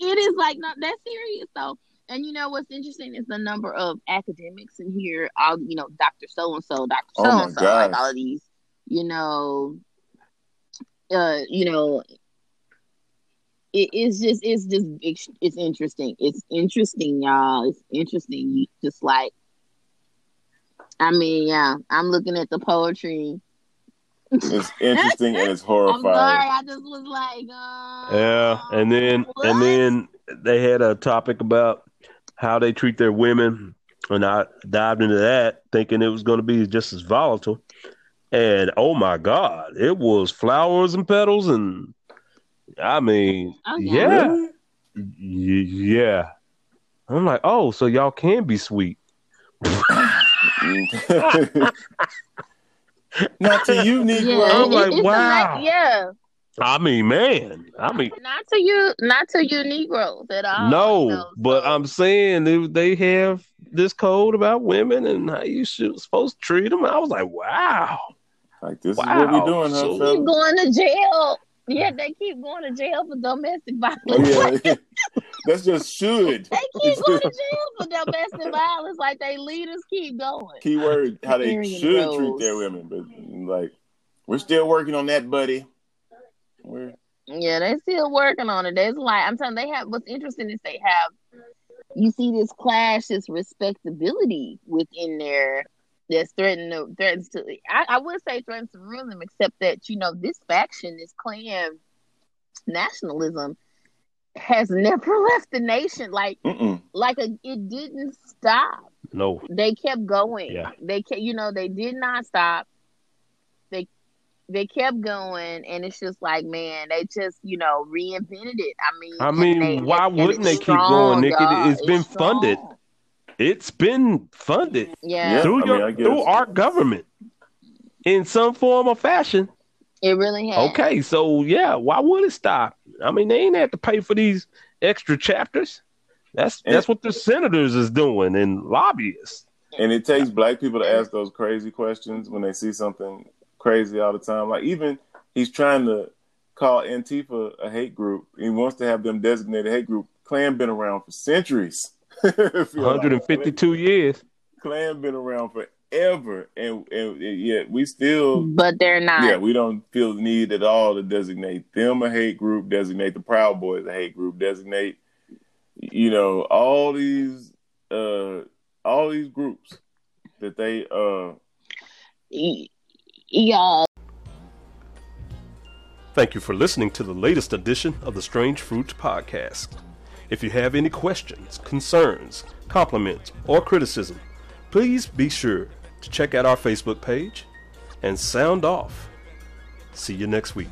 it is like not that serious though. And you know what's interesting is the number of academics in here. All you know, Doctor So and So, Doctor So and So, like all of these. You know, uh, you know, it, it's just it's just it's, it's interesting. It's interesting, y'all. It's interesting. You just like, I mean, yeah, I'm looking at the poetry it's interesting and it's horrifying. I'm sorry, I just was like, uh, yeah. And then what? and then they had a topic about how they treat their women, and I dived into that thinking it was going to be just as volatile. And oh my God, it was flowers and petals, and I mean, oh, yeah, yeah. yeah. I'm like, oh, so y'all can be sweet. Not to you, Negro. Yeah, I'm like, wow. yeah. I mean, man. I mean, not to you, not to you Negroes at all. No, so. but I'm saying they, they have this code about women and how you should supposed to treat them. I was like, wow. Like this wow. is what we doing, huh? So, keep going to jail. Yeah, they keep going to jail for domestic violence. Oh, yeah. That's just should. They keep going to jail for domestic violence, like they leaders keep going. Keyword: how they should treat their women, but like we're still working on that, buddy. We're yeah, they're still working on it. There's like I'm telling. You, they have what's interesting is they have. You see this clash, this respectability within their that's threatening to, threatens to. I, I would say threatens to ruin them, except that you know this faction, this clan nationalism, has never left the nation. Like, Mm-mm. like a, it didn't stop. No, they kept going. Yeah, they kept. You know, they did not stop. They they kept going, and it's just like, man, they just you know reinvented it. I mean, I mean, they, why wouldn't they keep going, Nick? It, has been strong. funded. It's been funded. Yeah, through your mean, through our government in some form or fashion. It really has. Okay, so yeah, why would it stop? I mean, they ain't have to pay for these extra chapters. That's and, that's what the senators is doing and lobbyists. And it takes black people to ask those crazy questions when they see something crazy all the time. Like even he's trying to call Antifa a hate group. He wants to have them designated hate group. Klan been around for centuries. 152 like. years. Klan been around forever, and, and, and yet we still. But they're not. Yeah, we don't feel the need at all to designate them a hate group, designate the Proud Boys a hate group, designate, you know, all these, uh, all these groups that they, uh, yeah. Thank you for listening to the latest edition of the Strange Fruits Podcast. If you have any questions, concerns, compliments, or criticism, please be sure to check out our Facebook page and sound off. See you next week.